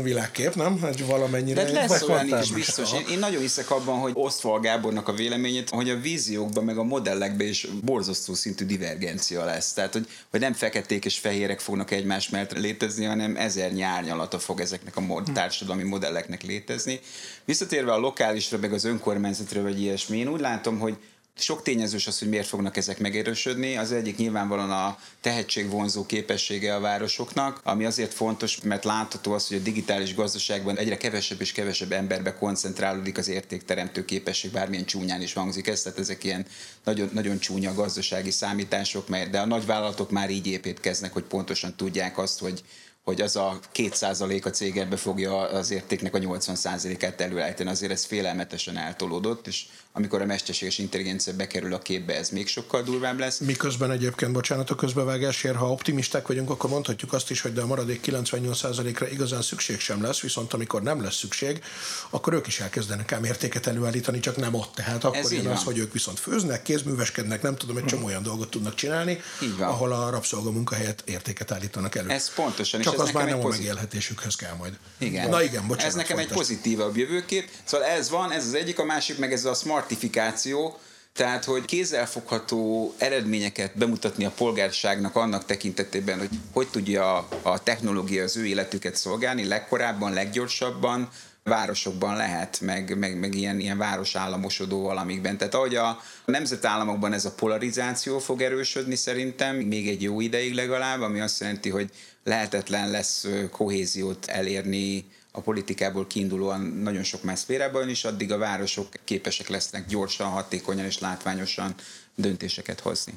világkép, nem? Hogy valamennyire... De lesz olyan is biztos. Én, én nagyon hiszek abban, hogy osztva Gábornak a véleményét, hogy a víziókban meg a modellekben is borzasztó szintű divergencia lesz. Tehát, hogy, hogy nem feketék és fehérek fognak egymás mellett létezni, hanem ezer nyárnyalata fog ezeknek a mod- társadalmi modelleknek létezni. Visszatérve a lokálisra, meg az önkormányzatra, vagy ilyesmi, én úgy látom, hogy sok tényezős az, hogy miért fognak ezek megerősödni. Az egyik nyilvánvalóan a tehetségvonzó képessége a városoknak, ami azért fontos, mert látható az, hogy a digitális gazdaságban egyre kevesebb és kevesebb emberbe koncentrálódik az értékteremtő képesség, bármilyen csúnyán is hangzik ez, tehát ezek ilyen nagyon, nagyon csúnya gazdasági számítások, mert de a nagyvállalatok már így építkeznek, hogy pontosan tudják azt, hogy hogy az a két százalék a cég fogja az értéknek a 80 százalékát előállítani. Azért ez félelmetesen eltolódott, és amikor a mesterséges intelligencia bekerül a képbe, ez még sokkal durvább lesz. Miközben egyébként, bocsánat a közbevágásért, ha optimisták vagyunk, akkor mondhatjuk azt is, hogy de a maradék 98%-ra igazán szükség sem lesz, viszont amikor nem lesz szükség, akkor ők is elkezdenek ám értéket előállítani, csak nem ott. Tehát akkor Ez jön az, van. hogy ők viszont főznek, kézműveskednek, nem tudom, egy csomó olyan dolgot tudnak csinálni, ahol a rabszolgamunkahelyet értéket állítanak elő. Ez pontosan, és Csak ez az már egy nem a pozit- megélhetésükhöz kell majd. Igen. Na igen, bocsánat. Ez nekem egy folytasd. pozitívabb jövőkép. Szóval ez van, ez az egyik, a másik meg ez a smartifikáció, tehát, hogy kézzelfogható eredményeket bemutatni a polgárságnak annak tekintetében, hogy hogy tudja a, technológia az ő életüket szolgálni, legkorábban, leggyorsabban, városokban lehet, meg, meg, meg ilyen, ilyen városállamosodó valamikben. Tehát ahogy a nemzetállamokban ez a polarizáció fog erősödni szerintem, még egy jó ideig legalább, ami azt jelenti, hogy lehetetlen lesz kohéziót elérni a politikából kiindulóan nagyon sok más szférában is, addig a városok képesek lesznek gyorsan, hatékonyan és látványosan döntéseket hozni.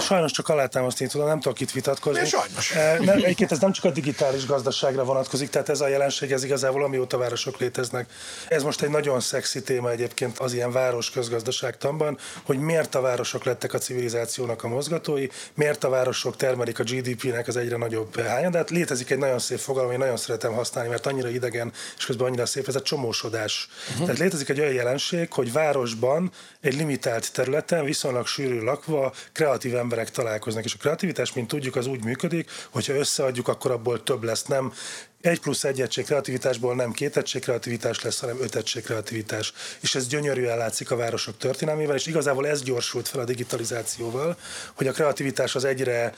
Sajnos csak alátámasztani tudom, nem tudok itt vitatkozni. De sajnos. Eh, Nem, egyébként ez nem csak a digitális gazdaságra vonatkozik, tehát ez a jelenség, ez igazából amióta városok léteznek. Ez most egy nagyon szexi téma egyébként az ilyen város közgazdaságtanban, hogy miért a városok lettek a civilizációnak a mozgatói, miért a városok termelik a GDP-nek az egyre nagyobb hányadát. Létezik egy nagyon szép fogalom, én nagyon szeretem használni, mert annyira idegen, és közben annyira szép, ez a csomósodás. Uh-huh. Tehát létezik egy olyan jelenség, hogy városban egy limitált területen, viszonylag sűrű lakva, kreatív emberek találkoznak, és a kreativitás, mint tudjuk, az úgy működik, hogyha összeadjuk, akkor abból több lesz, nem egy plusz egy egység kreativitásból nem két egység kreativitás lesz, hanem öt egység kreativitás. És ez gyönyörűen látszik a városok történelmével, és igazából ez gyorsult fel a digitalizációval, hogy a kreativitás az egyre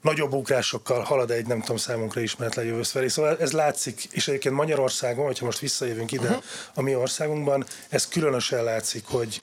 nagyobb ugrásokkal halad egy, nem tudom, számunkra ismeretlen jövő felé. Szóval ez látszik, és egyébként Magyarországon, hogyha most visszajövünk ide uh-huh. a mi országunkban, ez különösen látszik, hogy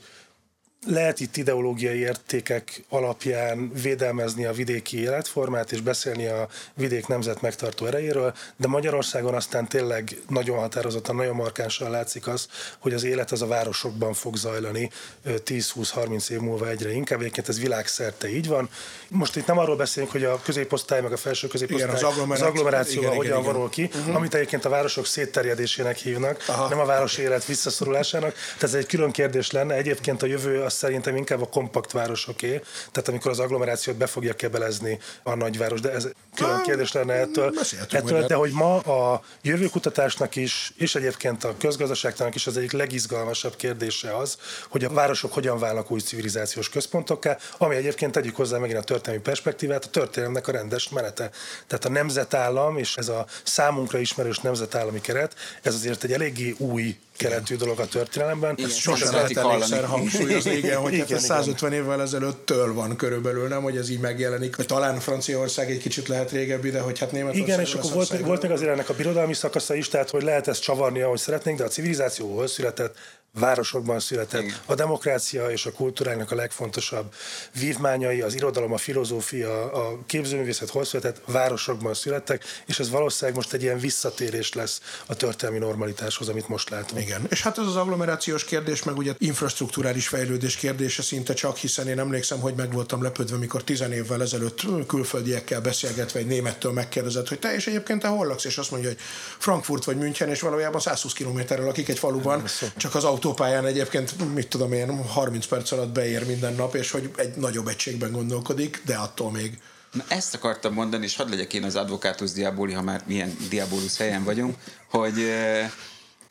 lehet itt ideológiai értékek alapján védelmezni a vidéki életformát és beszélni a vidék nemzet megtartó erejéről, de Magyarországon aztán tényleg nagyon határozottan, nagyon markánsan látszik az, hogy az élet az a városokban fog zajlani ö, 10-20-30 év múlva egyre inkább. Egyébként ez világszerte így van. Most itt nem arról beszélünk, hogy a középosztály meg a felső középosztály Igen, az az agglomeráció- agglomerációban igen, igen, hogyan igen. vonul ki, uh-huh. amit egyébként a városok szétterjedésének hívnak, Aha. nem a városi élet visszaszorulásának. Tehát ez egy külön kérdés lenne. Egyébként a jövő az szerintem inkább a kompakt városoké, tehát amikor az agglomerációt be fogja kebelezni a nagyváros, de ez külön kérdés lenne ettől. ettől de hogy ma a jövőkutatásnak is, és egyébként a közgazdaságtanak is az egyik legizgalmasabb kérdése az, hogy a városok hogyan válnak új civilizációs központokká, ami egyébként tegyük hozzá megint a történelmi perspektívát, a történelemnek a rendes menete. Tehát a nemzetállam és ez a számunkra ismerős nemzetállami keret, ez azért egy eléggé új keretű dolog a történelemben. Igen, És Sosem lehet elégszer hangsúlyozni, igen, hogy hát Igen, ez 150 évvel ezelőttől van körülbelül, nem, hogy ez így megjelenik. Vagy talán Franciaország egy kicsit lehet régebbi, de hogy hát Németország. Igen, és akkor volt, volt még azért ennek a birodalmi szakasza is, tehát hogy lehet ezt csavarni, ahogy szeretnénk, de a civilizáció hol született? Városokban született. Igen. A demokrácia és a kultúrának a legfontosabb vívmányai, az irodalom, a filozófia, a képzőművészet hol született, városokban születtek, és ez valószínűleg most egy ilyen visszatérés lesz a történelmi normalitáshoz, amit most látunk. Igen, és hát ez az agglomerációs kérdés, meg ugye infrastruktúrális fejlődés kérdése szinte csak, hiszen én emlékszem, hogy meg voltam lepődve, mikor tizen évvel ezelőtt külföldiekkel beszélgetve egy némettől megkérdezett, hogy te és egyébként te hol laksz, és azt mondja, hogy Frankfurt vagy München, és valójában 120 kilométerrel lakik egy faluban, csak az autópályán egyébként, mit tudom én, 30 perc alatt beér minden nap, és hogy egy nagyobb egységben gondolkodik, de attól még. Na ezt akartam mondani, és hadd legyek én az advokátus diaboli, ha már milyen diabolus helyen vagyunk, hogy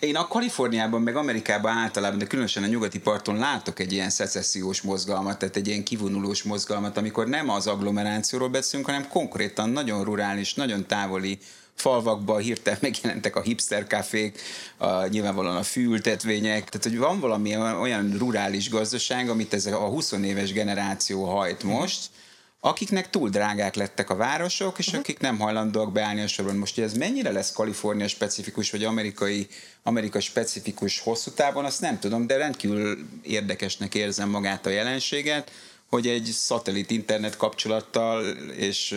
én a Kaliforniában, meg Amerikában általában, de különösen a nyugati parton látok egy ilyen szecessziós mozgalmat, tehát egy ilyen kivonulós mozgalmat, amikor nem az agglomerációról beszélünk, hanem konkrétan nagyon rurális, nagyon távoli falvakban hirtelen megjelentek a hipster kafék, a, nyilvánvalóan a fűültetvények, tehát hogy van valami olyan rurális gazdaság, amit ez a 20 éves generáció hajt most, akiknek túl drágák lettek a városok, és uh-huh. akik nem hajlandóak beállni a sorban. Most, hogy ez mennyire lesz Kalifornia specifikus, vagy amerikai, amerikai specifikus hosszú távon, azt nem tudom, de rendkívül érdekesnek érzem magát a jelenséget, hogy egy szatellit internet kapcsolattal és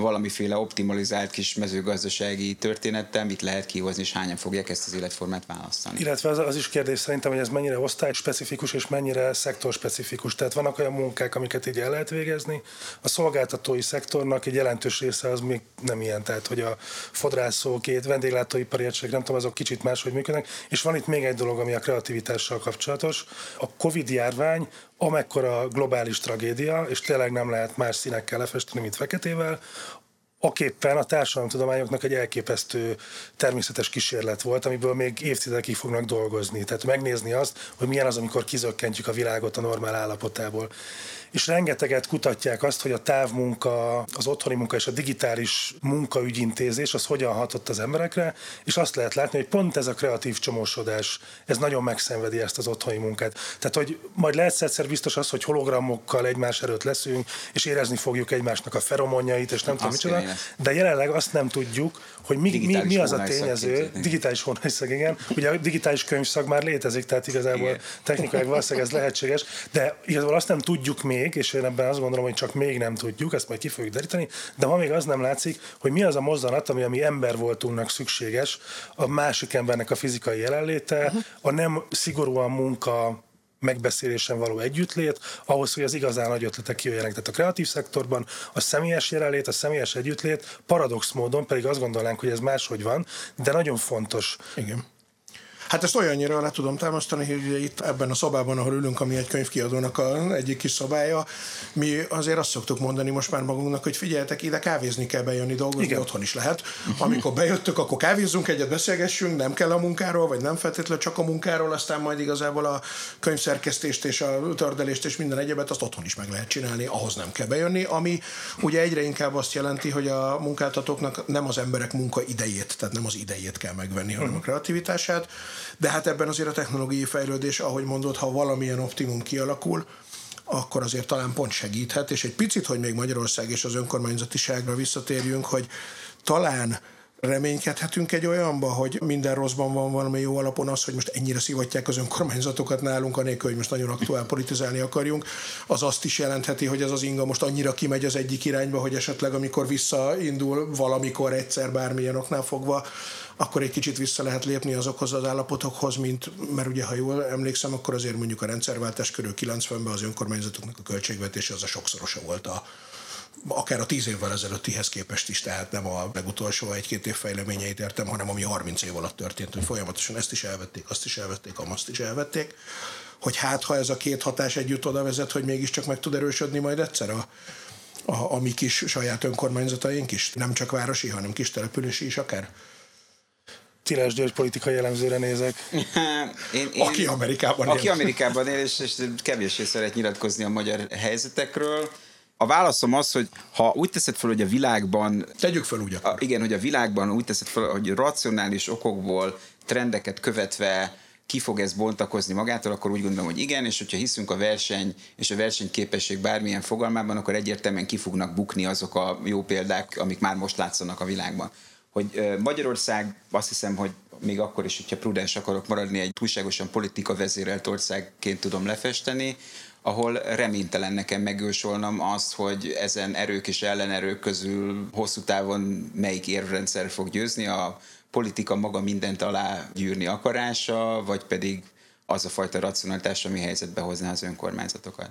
valamiféle optimalizált kis mezőgazdasági történettel mit lehet kihozni, és hányan fogják ezt az életformát választani. Illetve az, az is kérdés szerintem, hogy ez mennyire osztály specifikus és mennyire szektor specifikus. Tehát vannak olyan munkák, amiket így el lehet végezni. A szolgáltatói szektornak egy jelentős része az még nem ilyen, tehát hogy a fodrászó, két vendéglátóipari egység, nem tudom, azok kicsit máshogy működnek. És van itt még egy dolog, ami a kreativitással kapcsolatos. A Covid járvány amekkora globális tragédia, és tényleg nem lehet más színekkel lefesteni, mint feketével, aképpen a társadalomtudományoknak egy elképesztő természetes kísérlet volt, amiből még évtizedekig fognak dolgozni. Tehát megnézni azt, hogy milyen az, amikor kizökkentjük a világot a normál állapotából és rengeteget kutatják azt, hogy a távmunka, az otthoni munka és a digitális munkaügyintézés az hogyan hatott az emberekre, és azt lehet látni, hogy pont ez a kreatív csomósodás, ez nagyon megszenvedi ezt az otthoni munkát. Tehát, hogy majd lesz egyszer biztos az, hogy hologramokkal egymás előtt leszünk, és érezni fogjuk egymásnak a feromonjait, és nem tudom micsoda, de jelenleg azt nem tudjuk, hogy mi, mi, mi az a tényező, digitális hónajszak, igen, ugye a digitális könyvszak már létezik, tehát igazából igen. technikailag valószínűleg ez lehetséges, de igazából azt nem tudjuk még, még, és én ebben azt gondolom, hogy csak még nem tudjuk, ezt majd ki fogjuk deríteni, de ma még az nem látszik, hogy mi az a mozzanat, ami a mi ember voltunknak szükséges, a másik embernek a fizikai jelenléte, uh-huh. a nem szigorúan munka megbeszélésen való együttlét, ahhoz, hogy az igazán nagy ötletek kijöjjenek. Tehát a kreatív szektorban a személyes jelenlét, a személyes együttlét paradox módon, pedig azt gondolnánk, hogy ez máshogy van, de nagyon fontos. Igen. Hát ezt olyannyira le tudom támasztani, hogy ugye itt ebben a szobában, ahol ülünk, ami egy könyvkiadónak a egyik kis szobája, mi azért azt szoktuk mondani most már magunknak, hogy figyeljetek, ide kávézni kell bejönni dolgozni, Igen. otthon is lehet. Amikor bejöttök, akkor kávézzunk egyet, beszélgessünk, nem kell a munkáról, vagy nem feltétlenül csak a munkáról, aztán majd igazából a könyvszerkesztést és a tördelést és minden egyebet azt otthon is meg lehet csinálni, ahhoz nem kell bejönni, ami ugye egyre inkább azt jelenti, hogy a munkáltatóknak nem az emberek munka idejét, tehát nem az idejét kell megvenni, hanem a kreativitását, de hát ebben azért a technológiai fejlődés, ahogy mondod, ha valamilyen optimum kialakul, akkor azért talán pont segíthet, és egy picit, hogy még Magyarország és az önkormányzatiságra visszatérjünk, hogy talán reménykedhetünk egy olyanba, hogy minden rosszban van valami jó alapon az, hogy most ennyire szivatják az önkormányzatokat nálunk, anélkül, hogy most nagyon aktuál politizálni akarjunk, az azt is jelentheti, hogy ez az inga most annyira kimegy az egyik irányba, hogy esetleg amikor visszaindul valamikor egyszer bármilyen oknál fogva, akkor egy kicsit vissza lehet lépni azokhoz az állapotokhoz, mint, mert ugye ha jól emlékszem, akkor azért mondjuk a rendszerváltás körül 90-ben az önkormányzatoknak a költségvetése az a sokszorosa volt a, akár a tíz évvel ezelőttihez képest is, tehát nem a legutolsó egy-két év fejleményeit értem, hanem ami 30 év alatt történt, hogy folyamatosan ezt is elvették, azt is elvették, amazt is elvették, hogy hát ha ez a két hatás együtt oda vezet, hogy mégiscsak meg tud erősödni majd egyszer a, a, a mi kis saját önkormányzataink is, nem csak városi, hanem kis települési is akár. Tiles György politikai jellemzőre nézek. én, én, aki Amerikában Aki él. Amerikában él, és, és kevéssé szeret nyilatkozni a magyar helyzetekről. A válaszom az, hogy ha úgy teszed fel, hogy a világban... Tegyük fel úgy A, igen, hogy a világban úgy teszed fel, hogy racionális okokból, trendeket követve ki fog ez bontakozni magától, akkor úgy gondolom, hogy igen, és hogyha hiszünk a verseny és a versenyképesség bármilyen fogalmában, akkor egyértelműen ki fognak bukni azok a jó példák, amik már most látszanak a világban hogy Magyarország azt hiszem, hogy még akkor is, hogyha prudens akarok maradni, egy túlságosan politika vezérelt országként tudom lefesteni, ahol reménytelen nekem megjósolnom azt, hogy ezen erők és ellenerők közül hosszú távon melyik érvrendszer fog győzni, a politika maga mindent alá gyűrni akarása, vagy pedig az a fajta racionalitás, ami helyzetbe hozná az önkormányzatokat.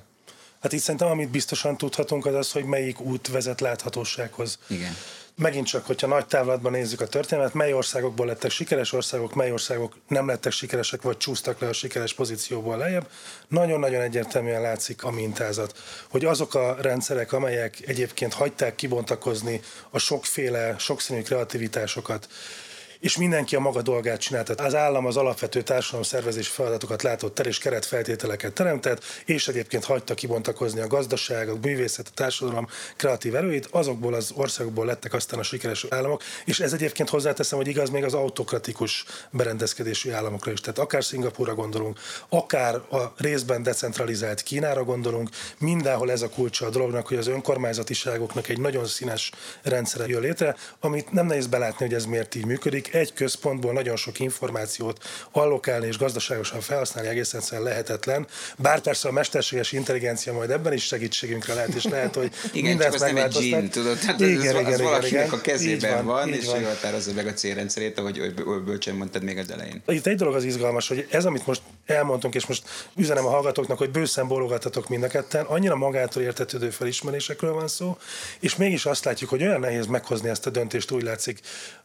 Hát itt szerintem, amit biztosan tudhatunk, az az, hogy melyik út vezet láthatósághoz. Igen. Megint csak, hogyha nagy távlatban nézzük a történetet, mely országokból lettek sikeres országok, mely országok nem lettek sikeresek, vagy csúsztak le a sikeres pozícióból lejjebb, nagyon-nagyon egyértelműen látszik a mintázat, hogy azok a rendszerek, amelyek egyébként hagyták kibontakozni a sokféle, sokszínű kreativitásokat, és mindenki a maga dolgát csinálta. Az állam az alapvető társadalom szervezés feladatokat látott el, és keretfeltételeket teremtett, és egyébként hagyta kibontakozni a gazdaság, a művészet, a társadalom kreatív erőit, azokból az országokból lettek aztán a sikeres államok, és ez egyébként hozzáteszem, hogy igaz még az autokratikus berendezkedésű államokra is. Tehát akár Szingapúra gondolunk, akár a részben decentralizált Kínára gondolunk, mindenhol ez a kulcsa a dolognak, hogy az önkormányzatiságoknak egy nagyon színes rendszere jön létre, amit nem nehéz belátni, hogy ez miért így működik, egy központból nagyon sok információt allokálni és gazdaságosan felhasználni egészen egyszerűen lehetetlen. Bár persze a mesterséges intelligencia majd ebben is segítségünkre lehet, és lehet, hogy igen, mindent csak nem egy gene, tudod, hát igen, ez, igen, igen, valakinek igen, a kezében van, van, és van. ő határozza meg a célrendszerét, ahogy bölcsen mondtad még az elején. Itt egy dolog az izgalmas, hogy ez, amit most elmondtunk, és most üzenem a hallgatóknak, hogy bőszen bólogattatok mind a ketten, annyira magától értetődő felismerésekről van szó, és mégis azt látjuk, hogy olyan nehéz meghozni ezt a döntést, úgy látszik,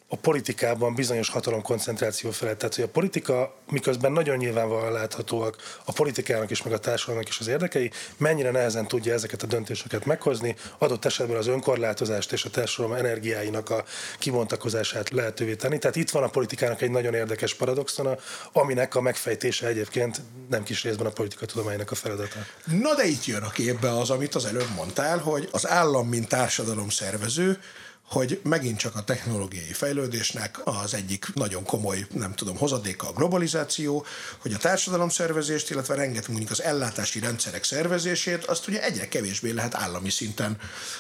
a politikában bizonyos hatalomkoncentráció felett. Tehát, hogy a politika, miközben nagyon nyilvánvalóan láthatóak a politikának is, meg a társadalomnak is az érdekei, mennyire nehezen tudja ezeket a döntéseket meghozni, adott esetben az önkorlátozást és a társadalom energiáinak a kibontakozását lehetővé tenni. Tehát itt van a politikának egy nagyon érdekes paradoxona, aminek a megfejtése egyébként nem kis részben a politika tudománynak a feladata. Na de itt jön a képbe az, amit az előbb mondtál, hogy az állam, mint társadalom szervező, hogy megint csak a technológiai fejlődésnek az egyik nagyon komoly, nem tudom, hozadéka a globalizáció, hogy a társadalom szervezést, illetve rengeteg mondjuk az ellátási rendszerek szervezését, azt ugye egyre kevésbé lehet állami szinten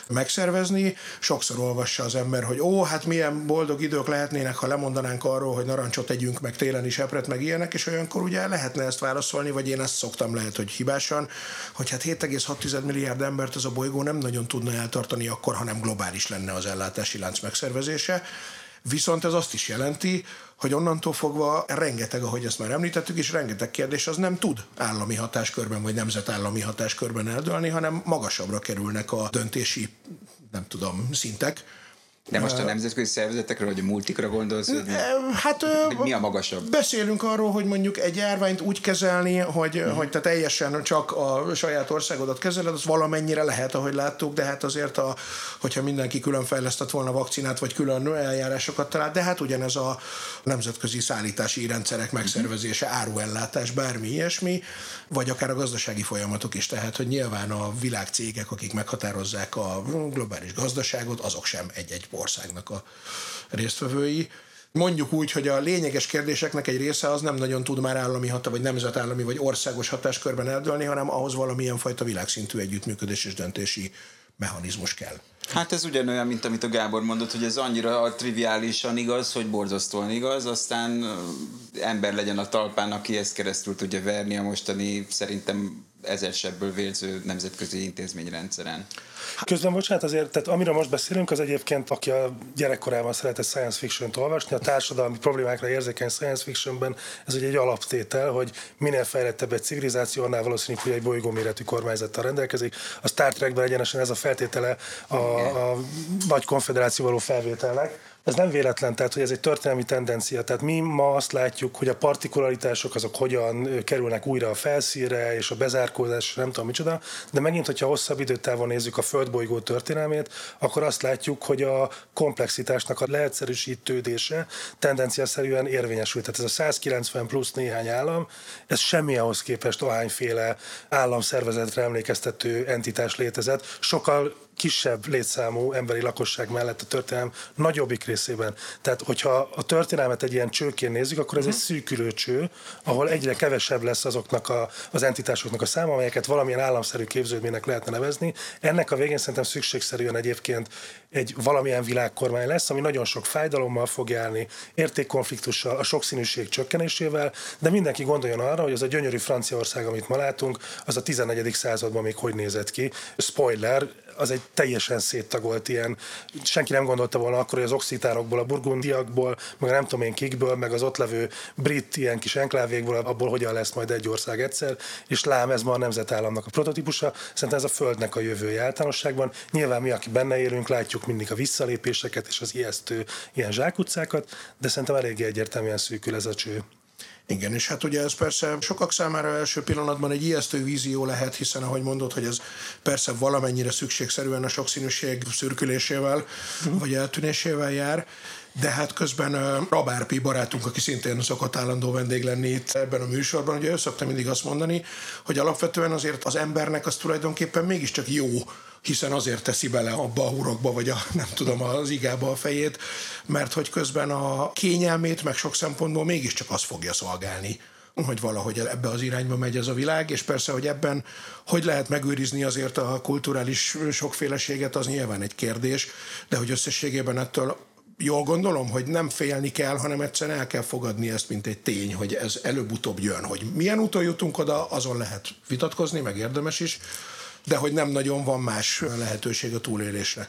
megszervezni. Sokszor olvassa az ember, hogy ó, hát milyen boldog idők lehetnének, ha lemondanánk arról, hogy narancsot tegyünk, meg télen is epret, meg ilyenek, és olyankor ugye lehetne ezt válaszolni, vagy én ezt szoktam lehet, hogy hibásan, hogy hát 7,6 milliárd embert ez a bolygó nem nagyon tudna eltartani akkor, ha nem globális lenne az ellátás ellátási lánc megszervezése, viszont ez azt is jelenti, hogy onnantól fogva rengeteg, ahogy ezt már említettük, és rengeteg kérdés az nem tud állami hatáskörben vagy nemzetállami hatáskörben eldőlni, hanem magasabbra kerülnek a döntési, nem tudom, szintek de most a nemzetközi szervezetekről, vagy a multikra gondolsz? Hogy hát mi a magasabb? Beszélünk arról, hogy mondjuk egy járványt úgy kezelni, hogy, hmm. hogy te teljesen csak a saját országodat kezeled, az valamennyire lehet, ahogy láttuk, de hát azért, a, hogyha mindenki külön fejlesztett volna vakcinát, vagy külön eljárásokat talált, de hát ugyanez a nemzetközi szállítási rendszerek megszervezése, áruellátás, bármi ilyesmi, vagy akár a gazdasági folyamatok is, tehát, hogy nyilván a világcégek, akik meghatározzák a globális gazdaságot, azok sem egy-egy országnak a résztvevői. Mondjuk úgy, hogy a lényeges kérdéseknek egy része az nem nagyon tud már állami hata, vagy nemzetállami, vagy országos hatáskörben eldőlni, hanem ahhoz valamilyen fajta világszintű együttműködés és döntési mechanizmus kell. Hát ez ugyanolyan, mint amit a Gábor mondott, hogy ez annyira triviálisan igaz, hogy borzasztóan igaz, aztán ember legyen a talpán, aki ezt keresztül tudja verni a mostani szerintem ezersebből vérző nemzetközi intézményrendszeren. Közben bocsánat, azért, tehát amiről most beszélünk, az egyébként, aki a gyerekkorában szeretett science fiction-t olvasni, a társadalmi problémákra érzékeny science fictionben ez ugye egy alaptétel, hogy minél fejlettebb egy civilizáció, annál valószínűbb, hogy egy bolygóméretű kormányzattal rendelkezik. A Star Trekben egyenesen ez a feltétele a, a nagy konfederáció való felvételnek ez nem véletlen, tehát hogy ez egy történelmi tendencia. Tehát mi ma azt látjuk, hogy a partikularitások azok hogyan kerülnek újra a felszíre, és a bezárkózás, nem tudom micsoda, de megint, hogyha hosszabb időtávon nézzük a földbolygó történelmét, akkor azt látjuk, hogy a komplexitásnak a leegyszerűsítődése tendenciaszerűen érvényesül. Tehát ez a 190 plusz néhány állam, ez semmi ahhoz képest ahányféle államszervezetre emlékeztető entitás létezett. Sokkal kisebb létszámú emberi lakosság mellett a történelem nagyobbik részében. Tehát, hogyha a történelmet egy ilyen csőként nézzük, akkor ez egy szűkülő cső, ahol egyre kevesebb lesz azoknak a, az entitásoknak a száma, amelyeket valamilyen államszerű képződménynek lehetne nevezni. Ennek a végén szerintem szükségszerűen egyébként egy valamilyen világkormány lesz, ami nagyon sok fájdalommal fog járni, értékkonfliktussal, a sokszínűség csökkenésével, de mindenki gondoljon arra, hogy az a gyönyörű Franciaország, amit ma látunk, az a 14. században még hogy nézett ki. Spoiler, az egy teljesen széttagolt ilyen, senki nem gondolta volna akkor, hogy az oxitánokból, a burgundiakból, meg nem tudom én kikből, meg az ott levő brit ilyen kis enklávékból, abból hogyan lesz majd egy ország egyszer, és lám ez ma a nemzetállamnak a prototípusa, szerintem ez a földnek a jövője általánosságban. Nyilván mi, akik benne élünk, látjuk mindig a visszalépéseket és az ijesztő ilyen zsákutcákat, de szerintem eléggé egyértelműen szűkül ez a cső. Igen, és hát ugye ez persze sokak számára első pillanatban egy ijesztő vízió lehet, hiszen ahogy mondod, hogy ez persze valamennyire szükségszerűen a sokszínűség szürkülésével uh-huh. vagy eltűnésével jár, de hát közben Rabárpi barátunk, aki szintén szokott állandó vendég lenni itt ebben a műsorban, ugye ő szokta mindig azt mondani, hogy alapvetően azért az embernek az tulajdonképpen mégiscsak jó, hiszen azért teszi bele abba a hurokba, vagy a, nem tudom, az igába a fejét, mert hogy közben a kényelmét, meg sok szempontból mégiscsak azt fogja szolgálni, hogy valahogy ebbe az irányba megy ez a világ, és persze, hogy ebben hogy lehet megőrizni azért a kulturális sokféleséget, az nyilván egy kérdés, de hogy összességében ettől jól gondolom, hogy nem félni kell, hanem egyszerűen el kell fogadni ezt, mint egy tény, hogy ez előbb-utóbb jön. Hogy milyen úton jutunk oda, azon lehet vitatkozni, meg érdemes is, de hogy nem nagyon van más lehetőség a túlélésre.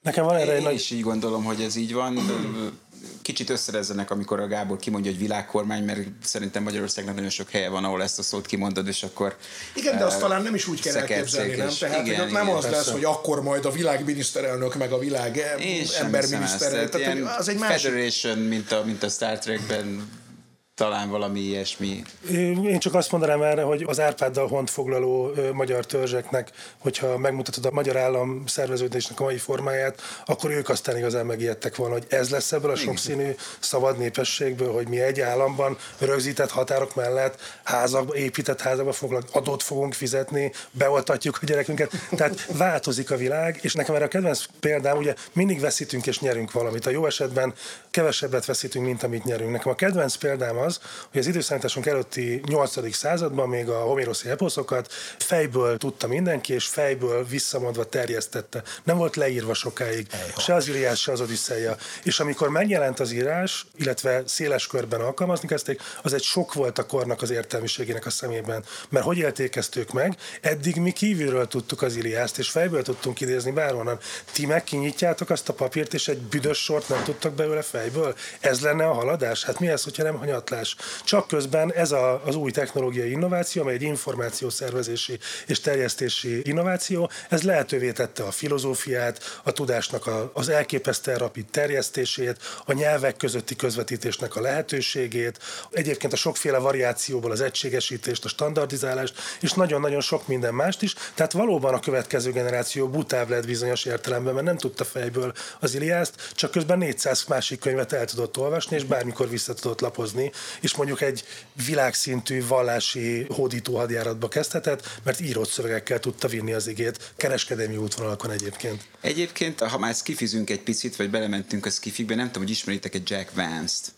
Nekem van erre Én egy nagy... is így gondolom, hogy ez így van. Kicsit összerezzenek, amikor a Gábor kimondja, hogy világkormány, mert szerintem Magyarországnak nagyon sok helye van, ahol ezt a szót kimondod, és akkor... Igen, de azt uh, talán nem is úgy kell elképzelni, nem? Tehát igen, hogy nem igen, az persze. lesz, hogy akkor majd a világ miniszterelnök, meg a világ emberminiszterelnök. Az egy másik... Federation, mint a, mint a Star Trekben talán valami ilyesmi. Én csak azt mondanám erre, hogy az Árpáddal hont foglaló magyar törzseknek, hogyha megmutatod a magyar állam szerveződésnek a mai formáját, akkor ők aztán igazán megijedtek volna, hogy ez lesz ebből a sokszínű szabad népességből, hogy mi egy államban rögzített határok mellett házakba, épített házakba foglak, adót fogunk fizetni, beoltatjuk a gyerekünket. Tehát változik a világ, és nekem erre a kedvenc példám, ugye mindig veszítünk és nyerünk valamit. A jó esetben kevesebbet veszítünk, mint amit nyerünk. Nekem a kedvenc példám az, hogy az időszámításunk előtti 8. században még a homéroszi eposzokat fejből tudta mindenki, és fejből visszamondva terjesztette. Nem volt leírva sokáig. Ejha. Se az Iliás, se az Odisszeia. És amikor megjelent az írás, illetve széles körben alkalmazni kezdték, az egy sok volt a kornak az értelmiségének a szemében. Mert hogy élték ezt ők meg? Eddig mi kívülről tudtuk az Iliászt, és fejből tudtunk idézni bárhonnan. Ti meg kinyitjátok azt a papírt, és egy büdös sort nem tudtak belőle fejből? Ez lenne a haladás? Hát mi ez, hogyha nem hanyatlás? Csak közben ez a, az új technológiai innováció, amely egy információszervezési és terjesztési innováció, ez lehetővé tette a filozófiát, a tudásnak a, az elképesztően rapid terjesztését, a nyelvek közötti közvetítésnek a lehetőségét, egyébként a sokféle variációból az egységesítést, a standardizálást, és nagyon-nagyon sok minden mást is. Tehát valóban a következő generáció butáv lett bizonyos értelemben, mert nem tudta fejből az Iliászt, csak közben 400 másik könyvet el tudott olvasni, és bármikor vissza tudott lapozni és mondjuk egy világszintű vallási hódító hadjáratba kezdhetett, mert írott szövegekkel tudta vinni az igét, kereskedelmi útvonalakon egyébként. Egyébként, ha már skifizünk egy picit, vagy belementünk a skifikbe, nem tudom, hogy ismeritek egy Jack Vance-t.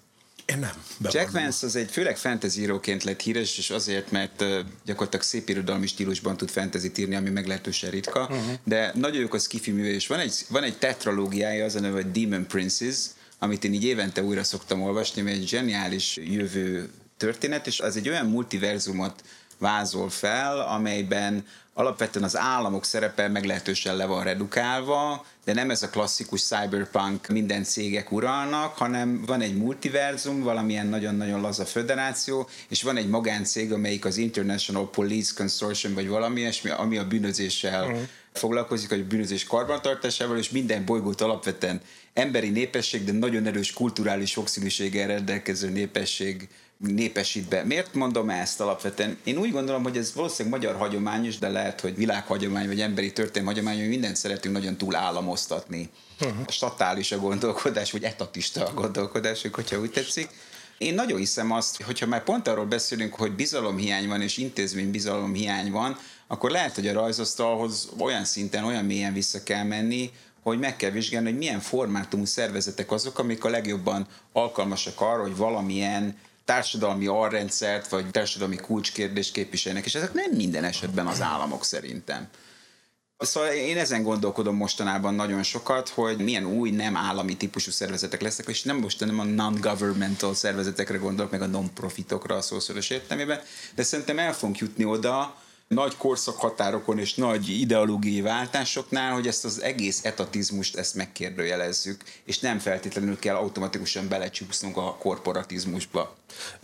Én nem. Bevallom. Jack Vance az egy főleg fantasy íróként lett híres, és azért, mert gyakorlatilag szép irodalmi stílusban tud fantasy írni, ami meglehetősen ritka, uh-huh. de nagyon jók a skifi műve, és van egy, van egy tetralógiája, az a neve, Demon Princess, amit én így évente újra szoktam olvasni, mert egy zseniális jövő történet, és az egy olyan multiverzumot vázol fel, amelyben alapvetően az államok szerepe meglehetősen le van redukálva, de nem ez a klasszikus cyberpunk minden cégek uralnak, hanem van egy multiverzum, valamilyen nagyon-nagyon laza föderáció, és van egy magáncég, amelyik az International Police Consortium, vagy valami ilyesmi, ami a bűnözéssel uh-huh. Foglalkozik, a bűnözés karbantartásával, és minden bolygót alapvetően emberi népesség, de nagyon erős kulturális sokszínűséggel rendelkező népesség népesít be. Miért mondom ezt alapvetően? Én úgy gondolom, hogy ez valószínűleg magyar hagyomány is, de lehet, hogy világhagyomány vagy emberi történelmi hagyomány, hogy mindent szeretünk nagyon túl államoztatni. Uh-huh. Statális a gondolkodás, vagy etatista a gondolkodás, hogyha úgy tetszik. Én nagyon hiszem azt, hogyha már pont arról beszélünk, hogy bizalomhiány van és intézmény bizalomhiány van, akkor lehet, hogy a rajzosztalhoz olyan szinten, olyan mélyen vissza kell menni, hogy meg kell vizsgálni, hogy milyen formátumú szervezetek azok, amik a legjobban alkalmasak arra, hogy valamilyen társadalmi arrendszert, vagy társadalmi kulcskérdést képviselnek, és ezek nem minden esetben az államok szerintem. Szóval én ezen gondolkodom mostanában nagyon sokat, hogy milyen új nem állami típusú szervezetek lesznek, és nem most nem a non-governmental szervezetekre gondolok, meg a non-profitokra a szószoros értelmében, de szerintem el fogunk jutni oda, nagy korszakhatárokon és nagy ideológiai váltásoknál, hogy ezt az egész etatizmust ezt megkérdőjelezzük, és nem feltétlenül kell automatikusan belecsúsznunk a korporatizmusba.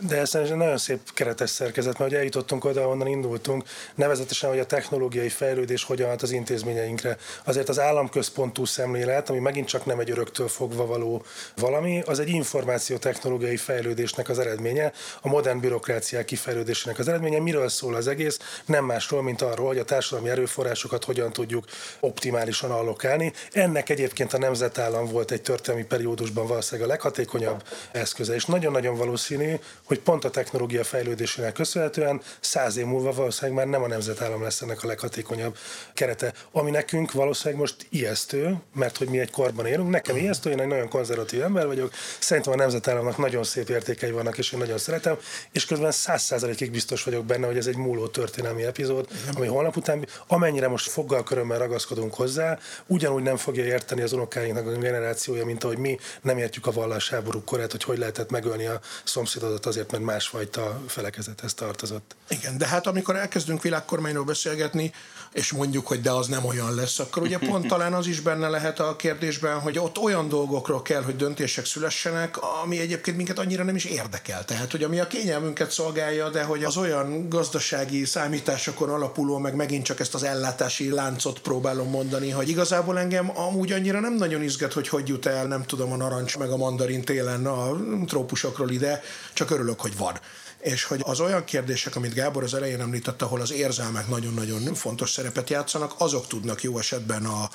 De ez egy nagyon szép keretes szerkezet, mert hogy eljutottunk oda, ahonnan indultunk, nevezetesen, hogy a technológiai fejlődés hogyan hat az intézményeinkre. Azért az államközpontú szemlélet, ami megint csak nem egy öröktől fogva való valami, az egy információ-technológiai fejlődésnek az eredménye, a modern bürokráciák kifejlődésének az eredménye. Miről szól az egész? Nem másról, mint arról, hogy a társadalmi erőforrásokat hogyan tudjuk optimálisan allokálni. Ennek egyébként a nemzetállam volt egy történelmi periódusban valószínűleg a leghatékonyabb eszköze, és nagyon-nagyon valószínű, hogy pont a technológia fejlődésének köszönhetően száz év múlva valószínűleg már nem a nemzetállam lesz ennek a leghatékonyabb kerete, ami nekünk valószínűleg most ijesztő, mert hogy mi egy korban élünk. Nekem ijesztő, én egy nagyon konzervatív ember vagyok, szerintem a nemzetállamnak nagyon szép értékei vannak, és én nagyon szeretem, és közben száz százalékig biztos vagyok benne, hogy ez egy múló történelmi epizód, ami holnap után, amennyire most foggal körömmel ragaszkodunk hozzá, ugyanúgy nem fogja érteni az unokáinknak a generációja, mint ahogy mi nem értjük a vallásháború korát, hogy hogy lehetett megölni a szomszédot adott azért, mert másfajta felekezethez tartozott. Igen, de hát amikor elkezdünk világkormányról beszélgetni, és mondjuk, hogy de az nem olyan lesz, akkor ugye pont talán az is benne lehet a kérdésben, hogy ott olyan dolgokról kell, hogy döntések szülessenek, ami egyébként minket annyira nem is érdekel. Tehát, hogy ami a kényelmünket szolgálja, de hogy az olyan gazdasági számításokon alapuló, meg megint csak ezt az ellátási láncot próbálom mondani, hogy igazából engem amúgy annyira nem nagyon izgat, hogy hogy jut el, nem tudom, a narancs meg a mandarin télen a trópusokról ide, csak örülök, hogy van. És hogy az olyan kérdések, amit Gábor az elején említett, ahol az érzelmek nagyon-nagyon fontos szerepet játszanak, azok tudnak jó esetben a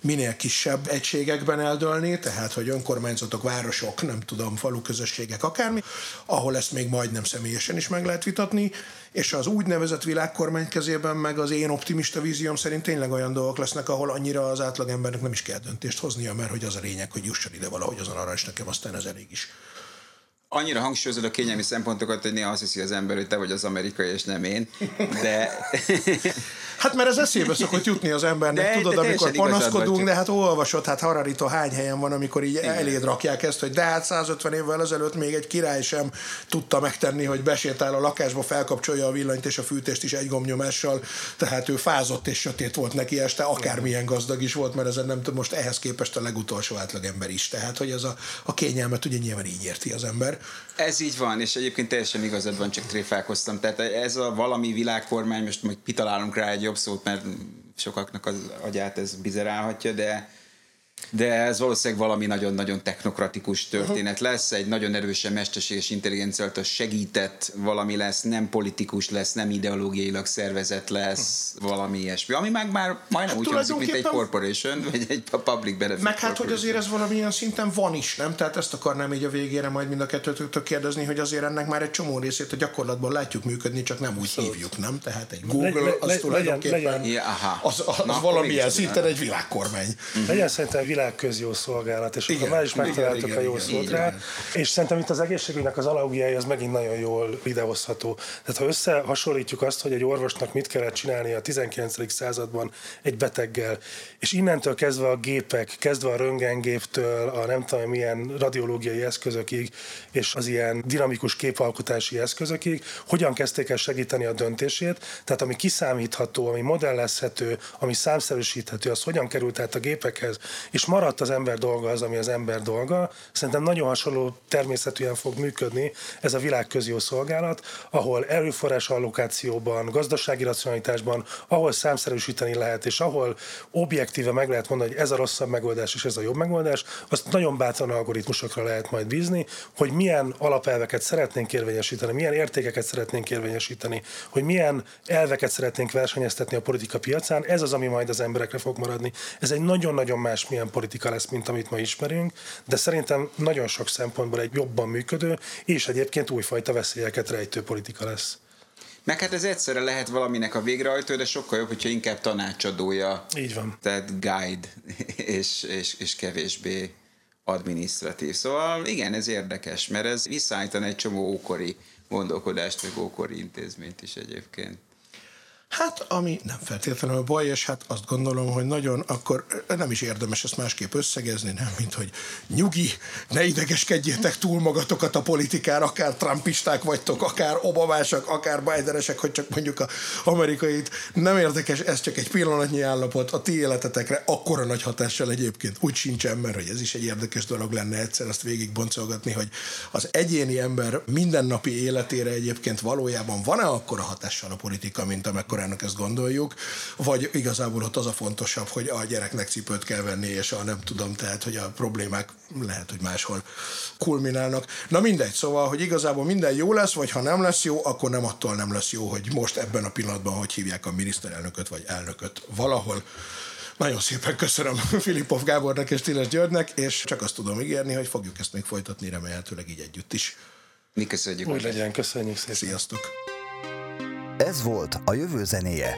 minél kisebb egységekben eldőlni, tehát hogy önkormányzatok, városok, nem tudom, falu közösségek, akármi, ahol ezt még majdnem személyesen is meg lehet vitatni, és az úgynevezett világkormány kezében meg az én optimista vízióm szerint tényleg olyan dolgok lesznek, ahol annyira az átlagembernek nem is kell döntést hoznia, mert hogy az a lényeg, hogy jusson ide valahogy az a narancs nekem, aztán ez elég is annyira hangsúlyozod a kényelmi szempontokat, hogy néha azt hiszi az ember, hogy te vagy az amerikai, és nem én. De... Hát mert ez eszébe szokott jutni az embernek, de, tudod, de amikor panaszkodunk, de hát olvasod, hát Hararito hány helyen van, amikor így Igen. eléd rakják ezt, hogy de hát 150 évvel ezelőtt még egy király sem tudta megtenni, hogy besétál a lakásba, felkapcsolja a villanyt és a fűtést is egy gomnyomással, tehát ő fázott és sötét volt neki este, akármilyen gazdag is volt, mert ezen nem tudom, most ehhez képest a legutolsó átlagember is. Tehát, hogy ez a, a kényelmet ugye nyilván így érti az ember. Ez így van, és egyébként teljesen igazad van, csak tréfálkoztam. Tehát ez a valami világkormány, most majd kitalálunk rá egy jobb szót, mert sokaknak az agyát ez bizerálhatja, de de ez valószínűleg valami nagyon-nagyon technokratikus történet lesz, egy nagyon erősen mesterséges intelligencia segített valami lesz, nem politikus lesz, nem ideológiailag szervezet lesz, valami ilyesmi. Ami meg már majdnem hát úgy hangzik, mint egy corporation, vagy egy public benefit Meg hát, hogy azért ez valamilyen szinten van is, nem? Tehát ezt akarnám így a végére majd mind a kettőtől kérdezni, hogy azért ennek már egy csomó részét a gyakorlatban látjuk működni, csak nem úgy Szóval. hívjuk, nem? Tehát egy Google, le, le, az le, tulajdonképpen legyen, legyen. Ja, az, az, az Na, valamilyen szinten egy világkormány. Legyen szerintem világközjó szolgálat, és igen, akkor már is megtaláltuk igen, a jó igen, szót rá. És szerintem itt az egészségügynek az alaugiai az megint nagyon jól idehozható. Tehát ha összehasonlítjuk azt, hogy egy orvosnak mit kellett csinálni a 19. században egy beteggel, és innentől kezdve a gépek, kezdve a röntgengéptől, a nem tudom milyen radiológiai eszközökig, és az ilyen dinamikus képalkotási eszközökig, hogyan kezdték el segíteni a döntését, tehát ami kiszámítható, ami modellezhető, ami számszerűsíthető, az hogyan került át a gépekhez, és maradt az ember dolga az, ami az ember dolga. Szerintem nagyon hasonló természetűen fog működni ez a világközjó szolgálat, ahol erőforrás allokációban, gazdasági racionalitásban, ahol számszerűsíteni lehet, és ahol objektíve meg lehet mondani, hogy ez a rosszabb megoldás és ez a jobb megoldás, azt nagyon bátran algoritmusokra lehet majd bízni, hogy milyen alapelveket szeretnénk érvényesíteni, milyen értékeket szeretnénk érvényesíteni, hogy milyen elveket szeretnénk versenyeztetni a politika piacán, ez az, ami majd az emberekre fog maradni. Ez egy nagyon-nagyon más milyen politika lesz, mint amit ma ismerünk, de szerintem nagyon sok szempontból egy jobban működő és egyébként újfajta veszélyeket rejtő politika lesz. Meg hát ez egyszerre lehet valaminek a végrehajtó, de sokkal jobb, hogyha inkább tanácsadója. Így van. Tehát guide, és, és, és kevésbé administratív. Szóval igen, ez érdekes, mert ez visszaállítana egy csomó ókori gondolkodást, meg ókori intézményt is egyébként. Hát, ami nem feltétlenül baj, és hát azt gondolom, hogy nagyon akkor nem is érdemes ezt másképp összegezni, nem, mint hogy nyugi, ne idegeskedjétek túl magatokat a politikára, akár trumpisták vagytok, akár obamások, akár bidenesek, hogy csak mondjuk a amerikait. Nem érdekes, ez csak egy pillanatnyi állapot a ti életetekre, akkora nagy hatással egyébként úgy sincsen, mert hogy ez is egy érdekes dolog lenne egyszer azt végigboncolgatni, hogy az egyéni ember mindennapi életére egyébként valójában van-e akkora hatással a politika, mint amekkora gyerekkorának ezt gondoljuk, vagy igazából ott az a fontosabb, hogy a gyereknek cipőt kell venni, és a nem tudom, tehát, hogy a problémák lehet, hogy máshol kulminálnak. Na mindegy, szóval, hogy igazából minden jó lesz, vagy ha nem lesz jó, akkor nem attól nem lesz jó, hogy most ebben a pillanatban, hogy hívják a miniszterelnököt, vagy elnököt valahol. Nagyon szépen köszönöm Filipov Gábornak és Tiles Györgynek, és csak azt tudom ígérni, hogy fogjuk ezt még folytatni remélhetőleg így együtt is. Mi köszönjük. Úgy legyen, köszönjük szépen. Sziasztok! Ez volt a jövő zenéje.